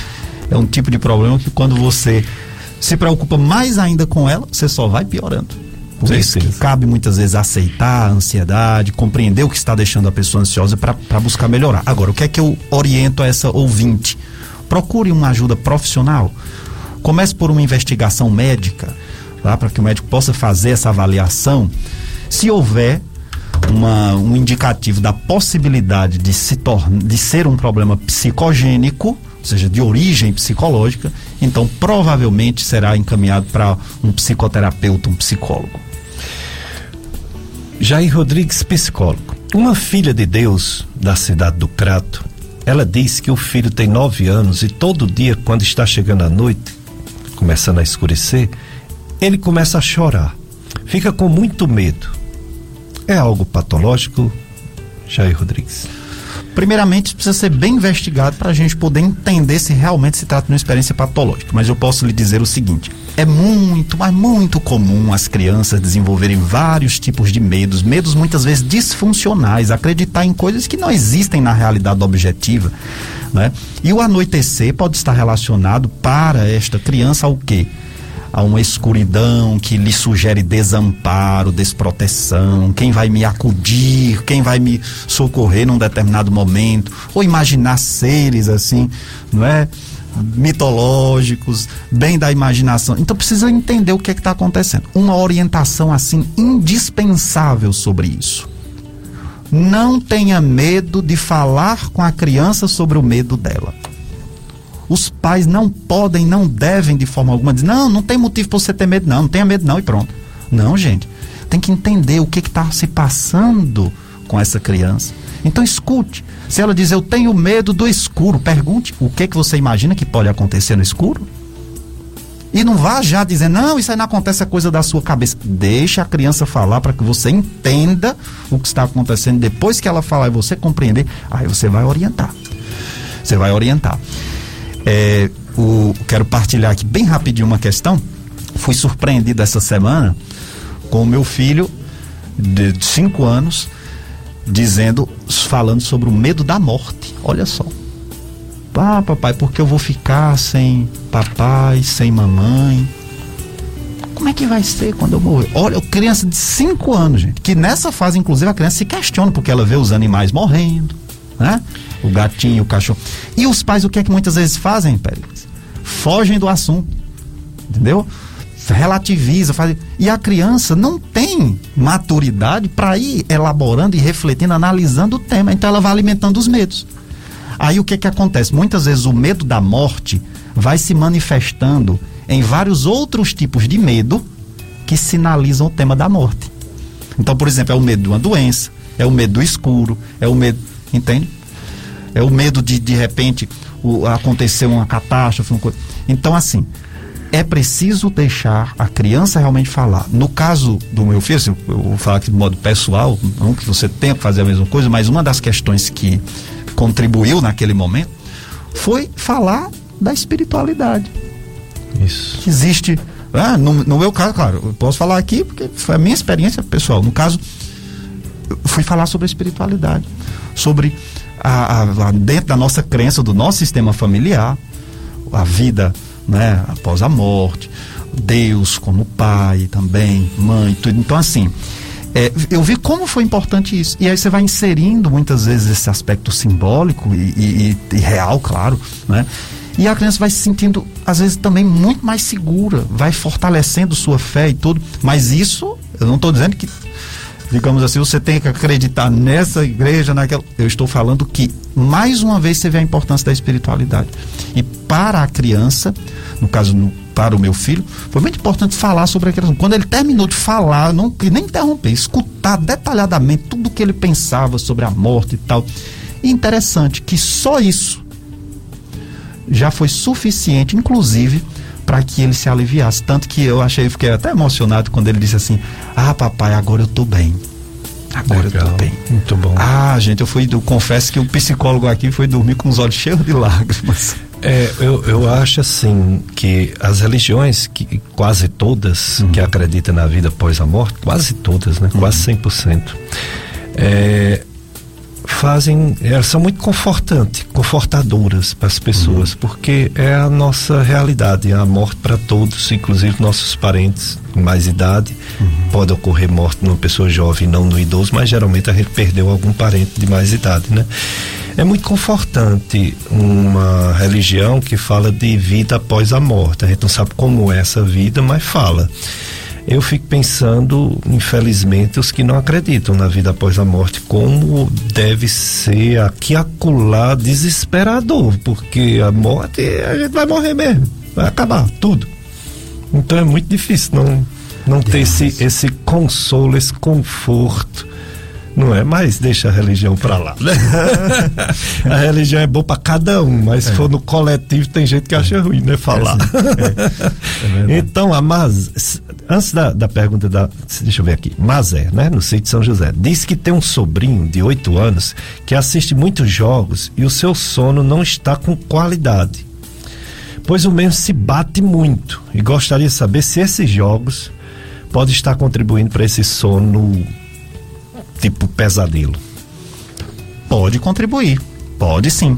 é um tipo de problema que quando você se preocupa mais ainda com ela, você só vai piorando. Por isso que cabe muitas vezes aceitar a ansiedade, compreender o que está deixando a pessoa ansiosa para buscar melhorar. Agora, o que é que eu oriento a essa ouvinte? Procure uma ajuda profissional. Comece por uma investigação médica, tá? para que o médico possa fazer essa avaliação. Se houver uma, um indicativo da possibilidade de, se de ser um problema psicogênico, ou seja, de origem psicológica, então provavelmente será encaminhado para um psicoterapeuta, um psicólogo. Jair Rodrigues, psicólogo. Uma filha de Deus da cidade do Crato, ela diz que o filho tem nove anos e todo dia, quando está chegando a noite, começando a escurecer, ele começa a chorar. Fica com muito medo. É algo patológico, Jair Rodrigues? Primeiramente, precisa ser bem investigado para a gente poder entender se realmente se trata de uma experiência patológica. Mas eu posso lhe dizer o seguinte: é muito, mas muito comum as crianças desenvolverem vários tipos de medos, medos muitas vezes disfuncionais, acreditar em coisas que não existem na realidade objetiva. Né? E o anoitecer pode estar relacionado para esta criança ao quê? A uma escuridão que lhe sugere desamparo, desproteção, quem vai me acudir, quem vai me socorrer num determinado momento, ou imaginar seres assim, não é? mitológicos, bem da imaginação. Então precisa entender o que é está acontecendo. Uma orientação assim indispensável sobre isso. Não tenha medo de falar com a criança sobre o medo dela. Os pais não podem, não devem de forma alguma dizer, não, não tem motivo para você ter medo, não, não tenha medo não e pronto. Não, gente. Tem que entender o que está se passando com essa criança. Então escute. Se ela diz, eu tenho medo do escuro, pergunte o que, que você imagina que pode acontecer no escuro. E não vá já dizer, não, isso aí não acontece, é coisa da sua cabeça. Deixa a criança falar para que você entenda o que está acontecendo. Depois que ela falar e você compreender, aí você vai orientar. Você vai orientar. É, o, quero partilhar aqui bem rapidinho uma questão. Fui surpreendido essa semana com o meu filho de 5 anos dizendo, falando sobre o medo da morte. Olha só. Ah, papai, porque eu vou ficar sem papai, sem mamãe? Como é que vai ser quando eu morrer? Olha, criança de 5 anos, gente, que nessa fase, inclusive, a criança se questiona porque ela vê os animais morrendo, né? O gatinho, o cachorro. E os pais, o que é que muitas vezes fazem, Pérez? Fogem do assunto. Entendeu? relativiza, faz... e a criança não tem maturidade para ir elaborando e refletindo, analisando o tema, então ela vai alimentando os medos. Aí o que que acontece? Muitas vezes o medo da morte vai se manifestando em vários outros tipos de medo que sinalizam o tema da morte. Então, por exemplo, é o medo de uma doença, é o medo do escuro, é o medo, entende? é o medo de de repente o, acontecer uma catástrofe. Uma coisa. Então, assim, é preciso deixar a criança realmente falar. No caso do meu filho, assim, eu vou falar aqui de modo pessoal, não que você tenha que fazer a mesma coisa, mas uma das questões que contribuiu naquele momento foi falar da espiritualidade. Isso. Que existe. Ah, no, no meu caso, claro, eu posso falar aqui porque foi a minha experiência pessoal. No caso, eu fui falar sobre a espiritualidade, sobre a, a, a, dentro da nossa crença, do nosso sistema familiar, a vida né, após a morte, Deus como pai também, mãe, tudo. Então, assim, é, eu vi como foi importante isso. E aí você vai inserindo muitas vezes esse aspecto simbólico e, e, e real, claro, né? E a criança vai se sentindo, às vezes, também muito mais segura, vai fortalecendo sua fé e tudo. Mas isso, eu não estou dizendo que digamos assim, você tem que acreditar nessa igreja, naquela. Eu estou falando que, mais uma vez, você vê a importância da espiritualidade. E para a criança, no caso, no, para o meu filho, foi muito importante falar sobre aquilo. Quando ele terminou de falar, não nem interromper, escutar detalhadamente tudo o que ele pensava sobre a morte e tal. E interessante que só isso já foi suficiente, inclusive, para que ele se aliviasse. Tanto que eu achei, fiquei até emocionado quando ele disse assim: Ah, papai, agora eu tô bem. Agora Legal, eu tô bem. Muito bom. Ah, gente, eu fui, eu confesso que o psicólogo aqui foi dormir com os olhos cheios de lágrimas. É, eu, eu acho assim que as religiões, que quase todas uhum. que acreditam na vida após a morte, quase todas, né? Uhum. Quase 100%. É, fazem, elas são muito confortantes, confortadoras para as pessoas, uhum. porque é a nossa realidade, é a morte para todos, inclusive nossos parentes com mais idade. Uhum. Pode ocorrer morte numa pessoa jovem, não no idoso, mas geralmente a gente perdeu algum parente de mais idade, né? É muito confortante uma religião que fala de vida após a morte. A gente não sabe como é essa vida, mas fala eu fico pensando, infelizmente, os que não acreditam na vida após a morte, como deve ser aqui acolá desesperador, porque a morte, a gente vai morrer mesmo, vai acabar tudo. Então é muito difícil não, não ter esse, esse consolo, esse conforto não é? Mas deixa a religião para lá, né? a religião é boa para cada um, mas é. se for no coletivo tem gente que acha ruim, né? Falar. É, é então, a Mas, antes da, da pergunta da, deixa eu ver aqui, Mazé, né? No sítio de São José, diz que tem um sobrinho de 8 anos que assiste muitos jogos e o seu sono não está com qualidade. Pois o mesmo se bate muito e gostaria de saber se esses jogos podem estar contribuindo para esse sono tipo pesadelo? Pode contribuir, pode sim.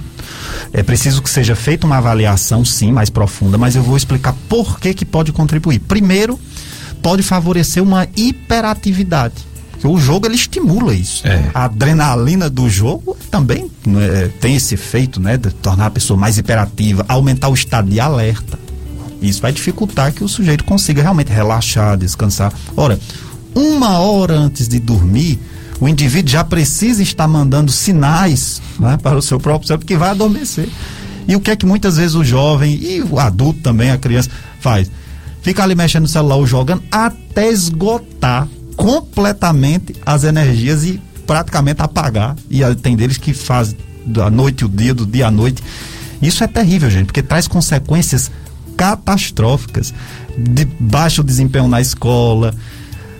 É preciso que seja feita uma avaliação, sim, mais profunda, mas eu vou explicar por que, que pode contribuir. Primeiro, pode favorecer uma hiperatividade. O jogo ele estimula isso. É. A adrenalina do jogo também é, tem esse efeito, né, de tornar a pessoa mais hiperativa, aumentar o estado de alerta. Isso vai dificultar que o sujeito consiga realmente relaxar, descansar. Ora, uma hora antes de dormir, o indivíduo já precisa estar mandando sinais né, para o seu próprio cérebro que vai adormecer. E o que é que muitas vezes o jovem e o adulto também, a criança, faz? Fica ali mexendo no celular ou jogando até esgotar completamente as energias e praticamente apagar. E tem deles que fazem da noite o dia, do dia à noite. Isso é terrível, gente, porque traz consequências catastróficas de baixo desempenho na escola,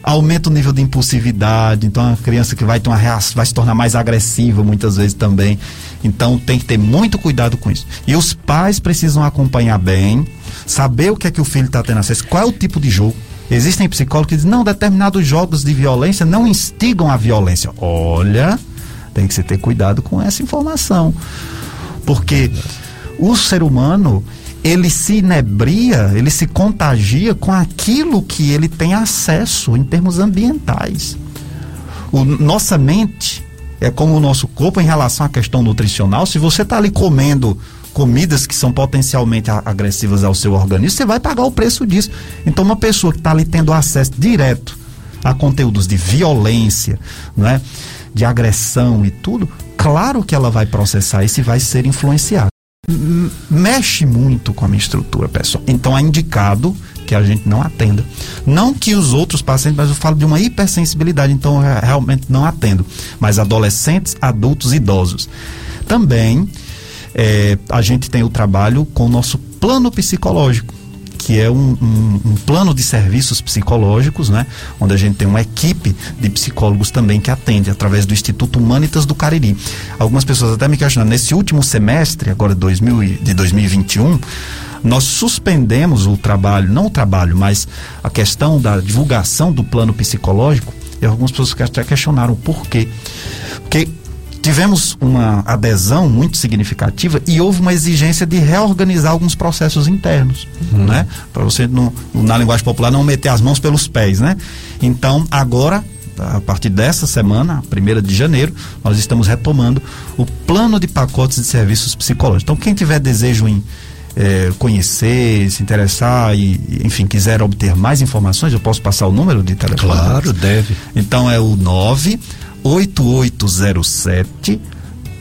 aumenta o nível de impulsividade, então a criança que vai ter uma reação, vai se tornar mais agressiva muitas vezes também. Então tem que ter muito cuidado com isso. E os pais precisam acompanhar bem, saber o que é que o filho está tendo acesso, qual é o tipo de jogo. Existem psicólogos que dizem, não, determinados jogos de violência não instigam a violência. Olha, tem que se ter cuidado com essa informação. Porque o ser humano, ele se inebria, ele se contagia com aquilo que ele tem acesso em termos ambientais. O, nossa mente é como o nosso corpo em relação à questão nutricional. Se você está ali comendo comidas que são potencialmente agressivas ao seu organismo, você vai pagar o preço disso. Então, uma pessoa que está ali tendo acesso direto a conteúdos de violência, não é? de agressão e tudo, claro que ela vai processar isso e vai ser influenciada mexe muito com a minha estrutura pessoal. Então é indicado que a gente não atenda. Não que os outros pacientes, mas eu falo de uma hipersensibilidade, então eu realmente não atendo. Mas adolescentes, adultos, idosos. também é, a gente tem o trabalho com o nosso plano psicológico que é um, um, um, plano de serviços psicológicos, né? Onde a gente tem uma equipe de psicólogos também que atende através do Instituto Humanitas do Cariri. Algumas pessoas até me questionam, nesse último semestre, agora 2000, de 2021, nós suspendemos o trabalho, não o trabalho, mas a questão da divulgação do plano psicológico, e algumas pessoas até questionaram por quê. Porque tivemos uma adesão muito significativa e houve uma exigência de reorganizar alguns processos internos, uhum. né? Para você, no, na linguagem popular, não meter as mãos pelos pés, né? Então, agora, a partir dessa semana, primeira de janeiro, nós estamos retomando o plano de pacotes de serviços psicológicos. Então, quem tiver desejo em é, conhecer, se interessar e, enfim, quiser obter mais informações, eu posso passar o número de telefone? Claro, deve. Então é o 9 8807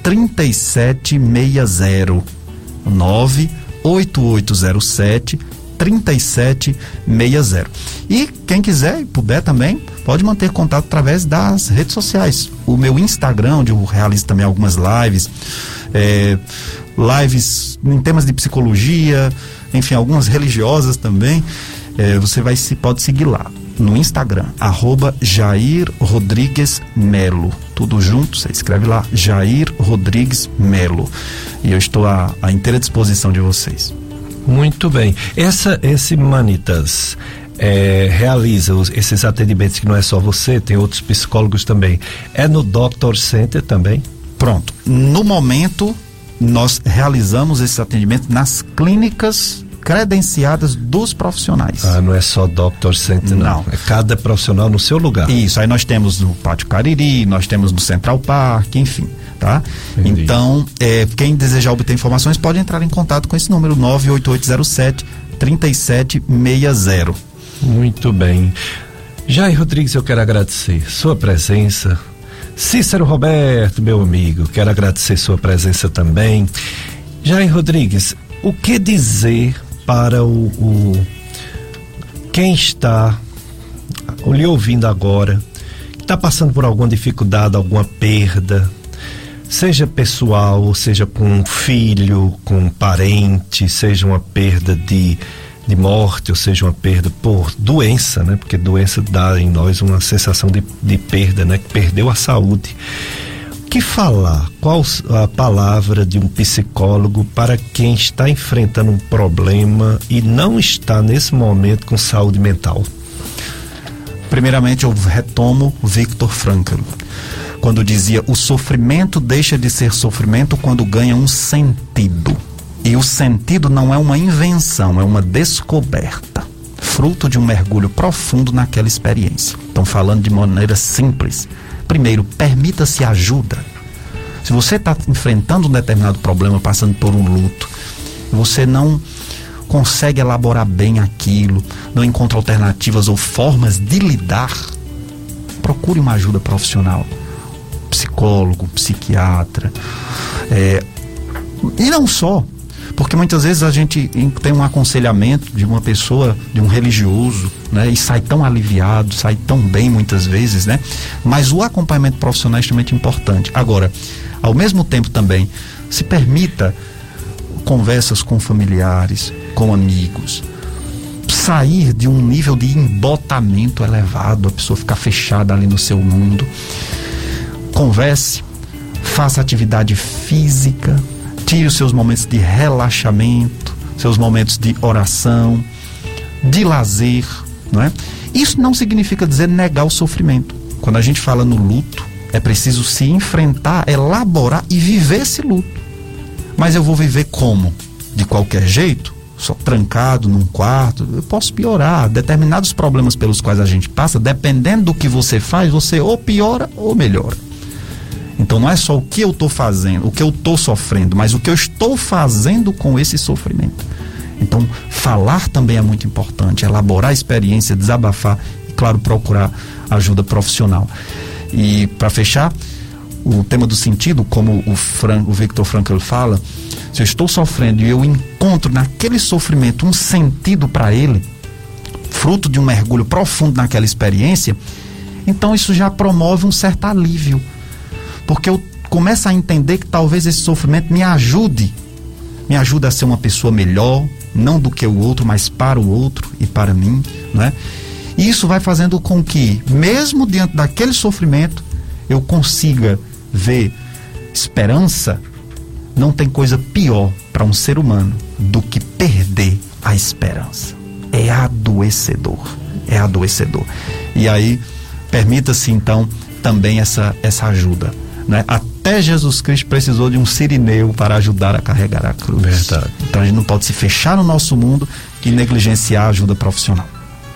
3760 98807 3760. E quem quiser e puder também, pode manter contato através das redes sociais. O meu Instagram, onde eu realizo também algumas lives, é, lives em temas de psicologia, enfim, algumas religiosas também. É, você vai se pode seguir lá no Instagram, arroba Jair Rodrigues Melo. Tudo junto, você escreve lá, Jair Rodrigues Melo. E eu estou à, à inteira disposição de vocês. Muito bem. Essa, esse Manitas é, realiza os, esses atendimentos que não é só você, tem outros psicólogos também. É no Doctor Center também? Pronto. No momento, nós realizamos esse atendimento nas clínicas credenciadas dos profissionais. Ah, não é só Doctor Center, não. não. É cada profissional no seu lugar. Isso, aí nós temos no Pátio Cariri, nós temos no Central Park, enfim, tá? Entendi. Então, é, quem desejar obter informações pode entrar em contato com esse número 98807 3760. Muito bem. Jair Rodrigues, eu quero agradecer sua presença. Cícero Roberto, meu amigo, quero agradecer sua presença também. Jair Rodrigues, o que dizer para o, o quem está lhe ouvindo agora, está passando por alguma dificuldade, alguma perda, seja pessoal, seja com um filho, com um parente, seja uma perda de, de morte, ou seja uma perda por doença, né? Porque doença dá em nós uma sensação de, de perda, né? Que perdeu a saúde que falar? Qual a palavra de um psicólogo para quem está enfrentando um problema e não está nesse momento com saúde mental? Primeiramente, eu retomo Victor Frankl, quando dizia: o sofrimento deixa de ser sofrimento quando ganha um sentido. E o sentido não é uma invenção, é uma descoberta, fruto de um mergulho profundo naquela experiência. Estão falando de maneira simples Primeiro, permita-se ajuda. Se você está enfrentando um determinado problema, passando por um luto, você não consegue elaborar bem aquilo, não encontra alternativas ou formas de lidar, procure uma ajuda profissional. Psicólogo, psiquiatra. É, e não só. Porque muitas vezes a gente tem um aconselhamento de uma pessoa, de um religioso, né? E sai tão aliviado, sai tão bem muitas vezes, né? Mas o acompanhamento profissional é extremamente importante. Agora, ao mesmo tempo também, se permita conversas com familiares, com amigos, sair de um nível de embotamento elevado, a pessoa ficar fechada ali no seu mundo. Converse, faça atividade física, Tire os seus momentos de relaxamento, seus momentos de oração, de lazer, não é? Isso não significa dizer negar o sofrimento. Quando a gente fala no luto, é preciso se enfrentar, elaborar e viver esse luto. Mas eu vou viver como? De qualquer jeito? Só trancado num quarto? Eu posso piorar. Determinados problemas pelos quais a gente passa, dependendo do que você faz, você ou piora ou melhora. Então não é só o que eu estou fazendo, o que eu estou sofrendo, mas o que eu estou fazendo com esse sofrimento. Então, falar também é muito importante, elaborar a experiência, desabafar e, claro, procurar ajuda profissional. E, para fechar, o tema do sentido, como o, Fran, o Victor Frankl fala, se eu estou sofrendo e eu encontro naquele sofrimento um sentido para ele, fruto de um mergulho profundo naquela experiência, então isso já promove um certo alívio porque eu começa a entender que talvez esse sofrimento me ajude, me ajude a ser uma pessoa melhor, não do que o outro, mas para o outro e para mim, né? E isso vai fazendo com que, mesmo diante daquele sofrimento, eu consiga ver esperança. Não tem coisa pior para um ser humano do que perder a esperança. É adoecedor. É adoecedor. E aí, permita-se então também essa, essa ajuda. Né? Até Jesus Cristo precisou de um sirineu para ajudar a carregar a cruz. Verdade. Então a gente não pode se fechar no nosso mundo e negligenciar a ajuda profissional.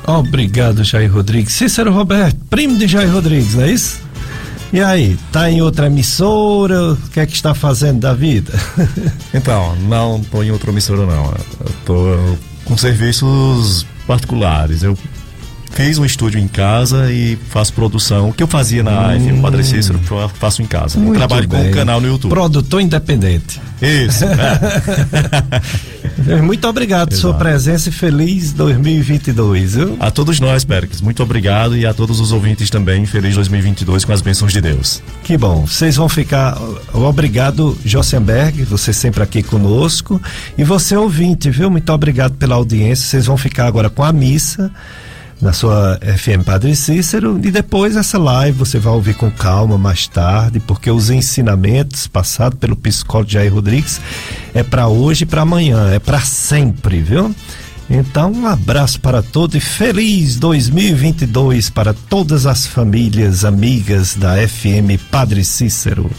Obrigado, Jair Rodrigues. Cícero Roberto, primo de Jair Rodrigues, não é isso? E aí, tá em outra emissora? O que é que está fazendo da vida? então, não tô em outra emissora não. Eu tô com serviços particulares. Eu fiz um estúdio em casa e faço produção. O que eu fazia na hum. FM Padre Cícero, eu faço em casa. Muito Trabalho bem. com um canal no YouTube. Produtor independente. Isso. É. muito obrigado por sua presença e feliz 2022. Viu? A todos nós, Péricles, muito obrigado e a todos os ouvintes também, feliz 2022 com as bênçãos de Deus. Que bom. Vocês vão ficar. Obrigado, Jossenberg, você sempre aqui conosco. E você, ouvinte, viu? Muito obrigado pela audiência. Vocês vão ficar agora com a missa na sua FM Padre Cícero e depois essa live você vai ouvir com calma mais tarde, porque os ensinamentos passados pelo psicólogo Jair Rodrigues é para hoje e para amanhã, é para sempre, viu? Então, um abraço para todos e feliz 2022 para todas as famílias amigas da FM Padre Cícero.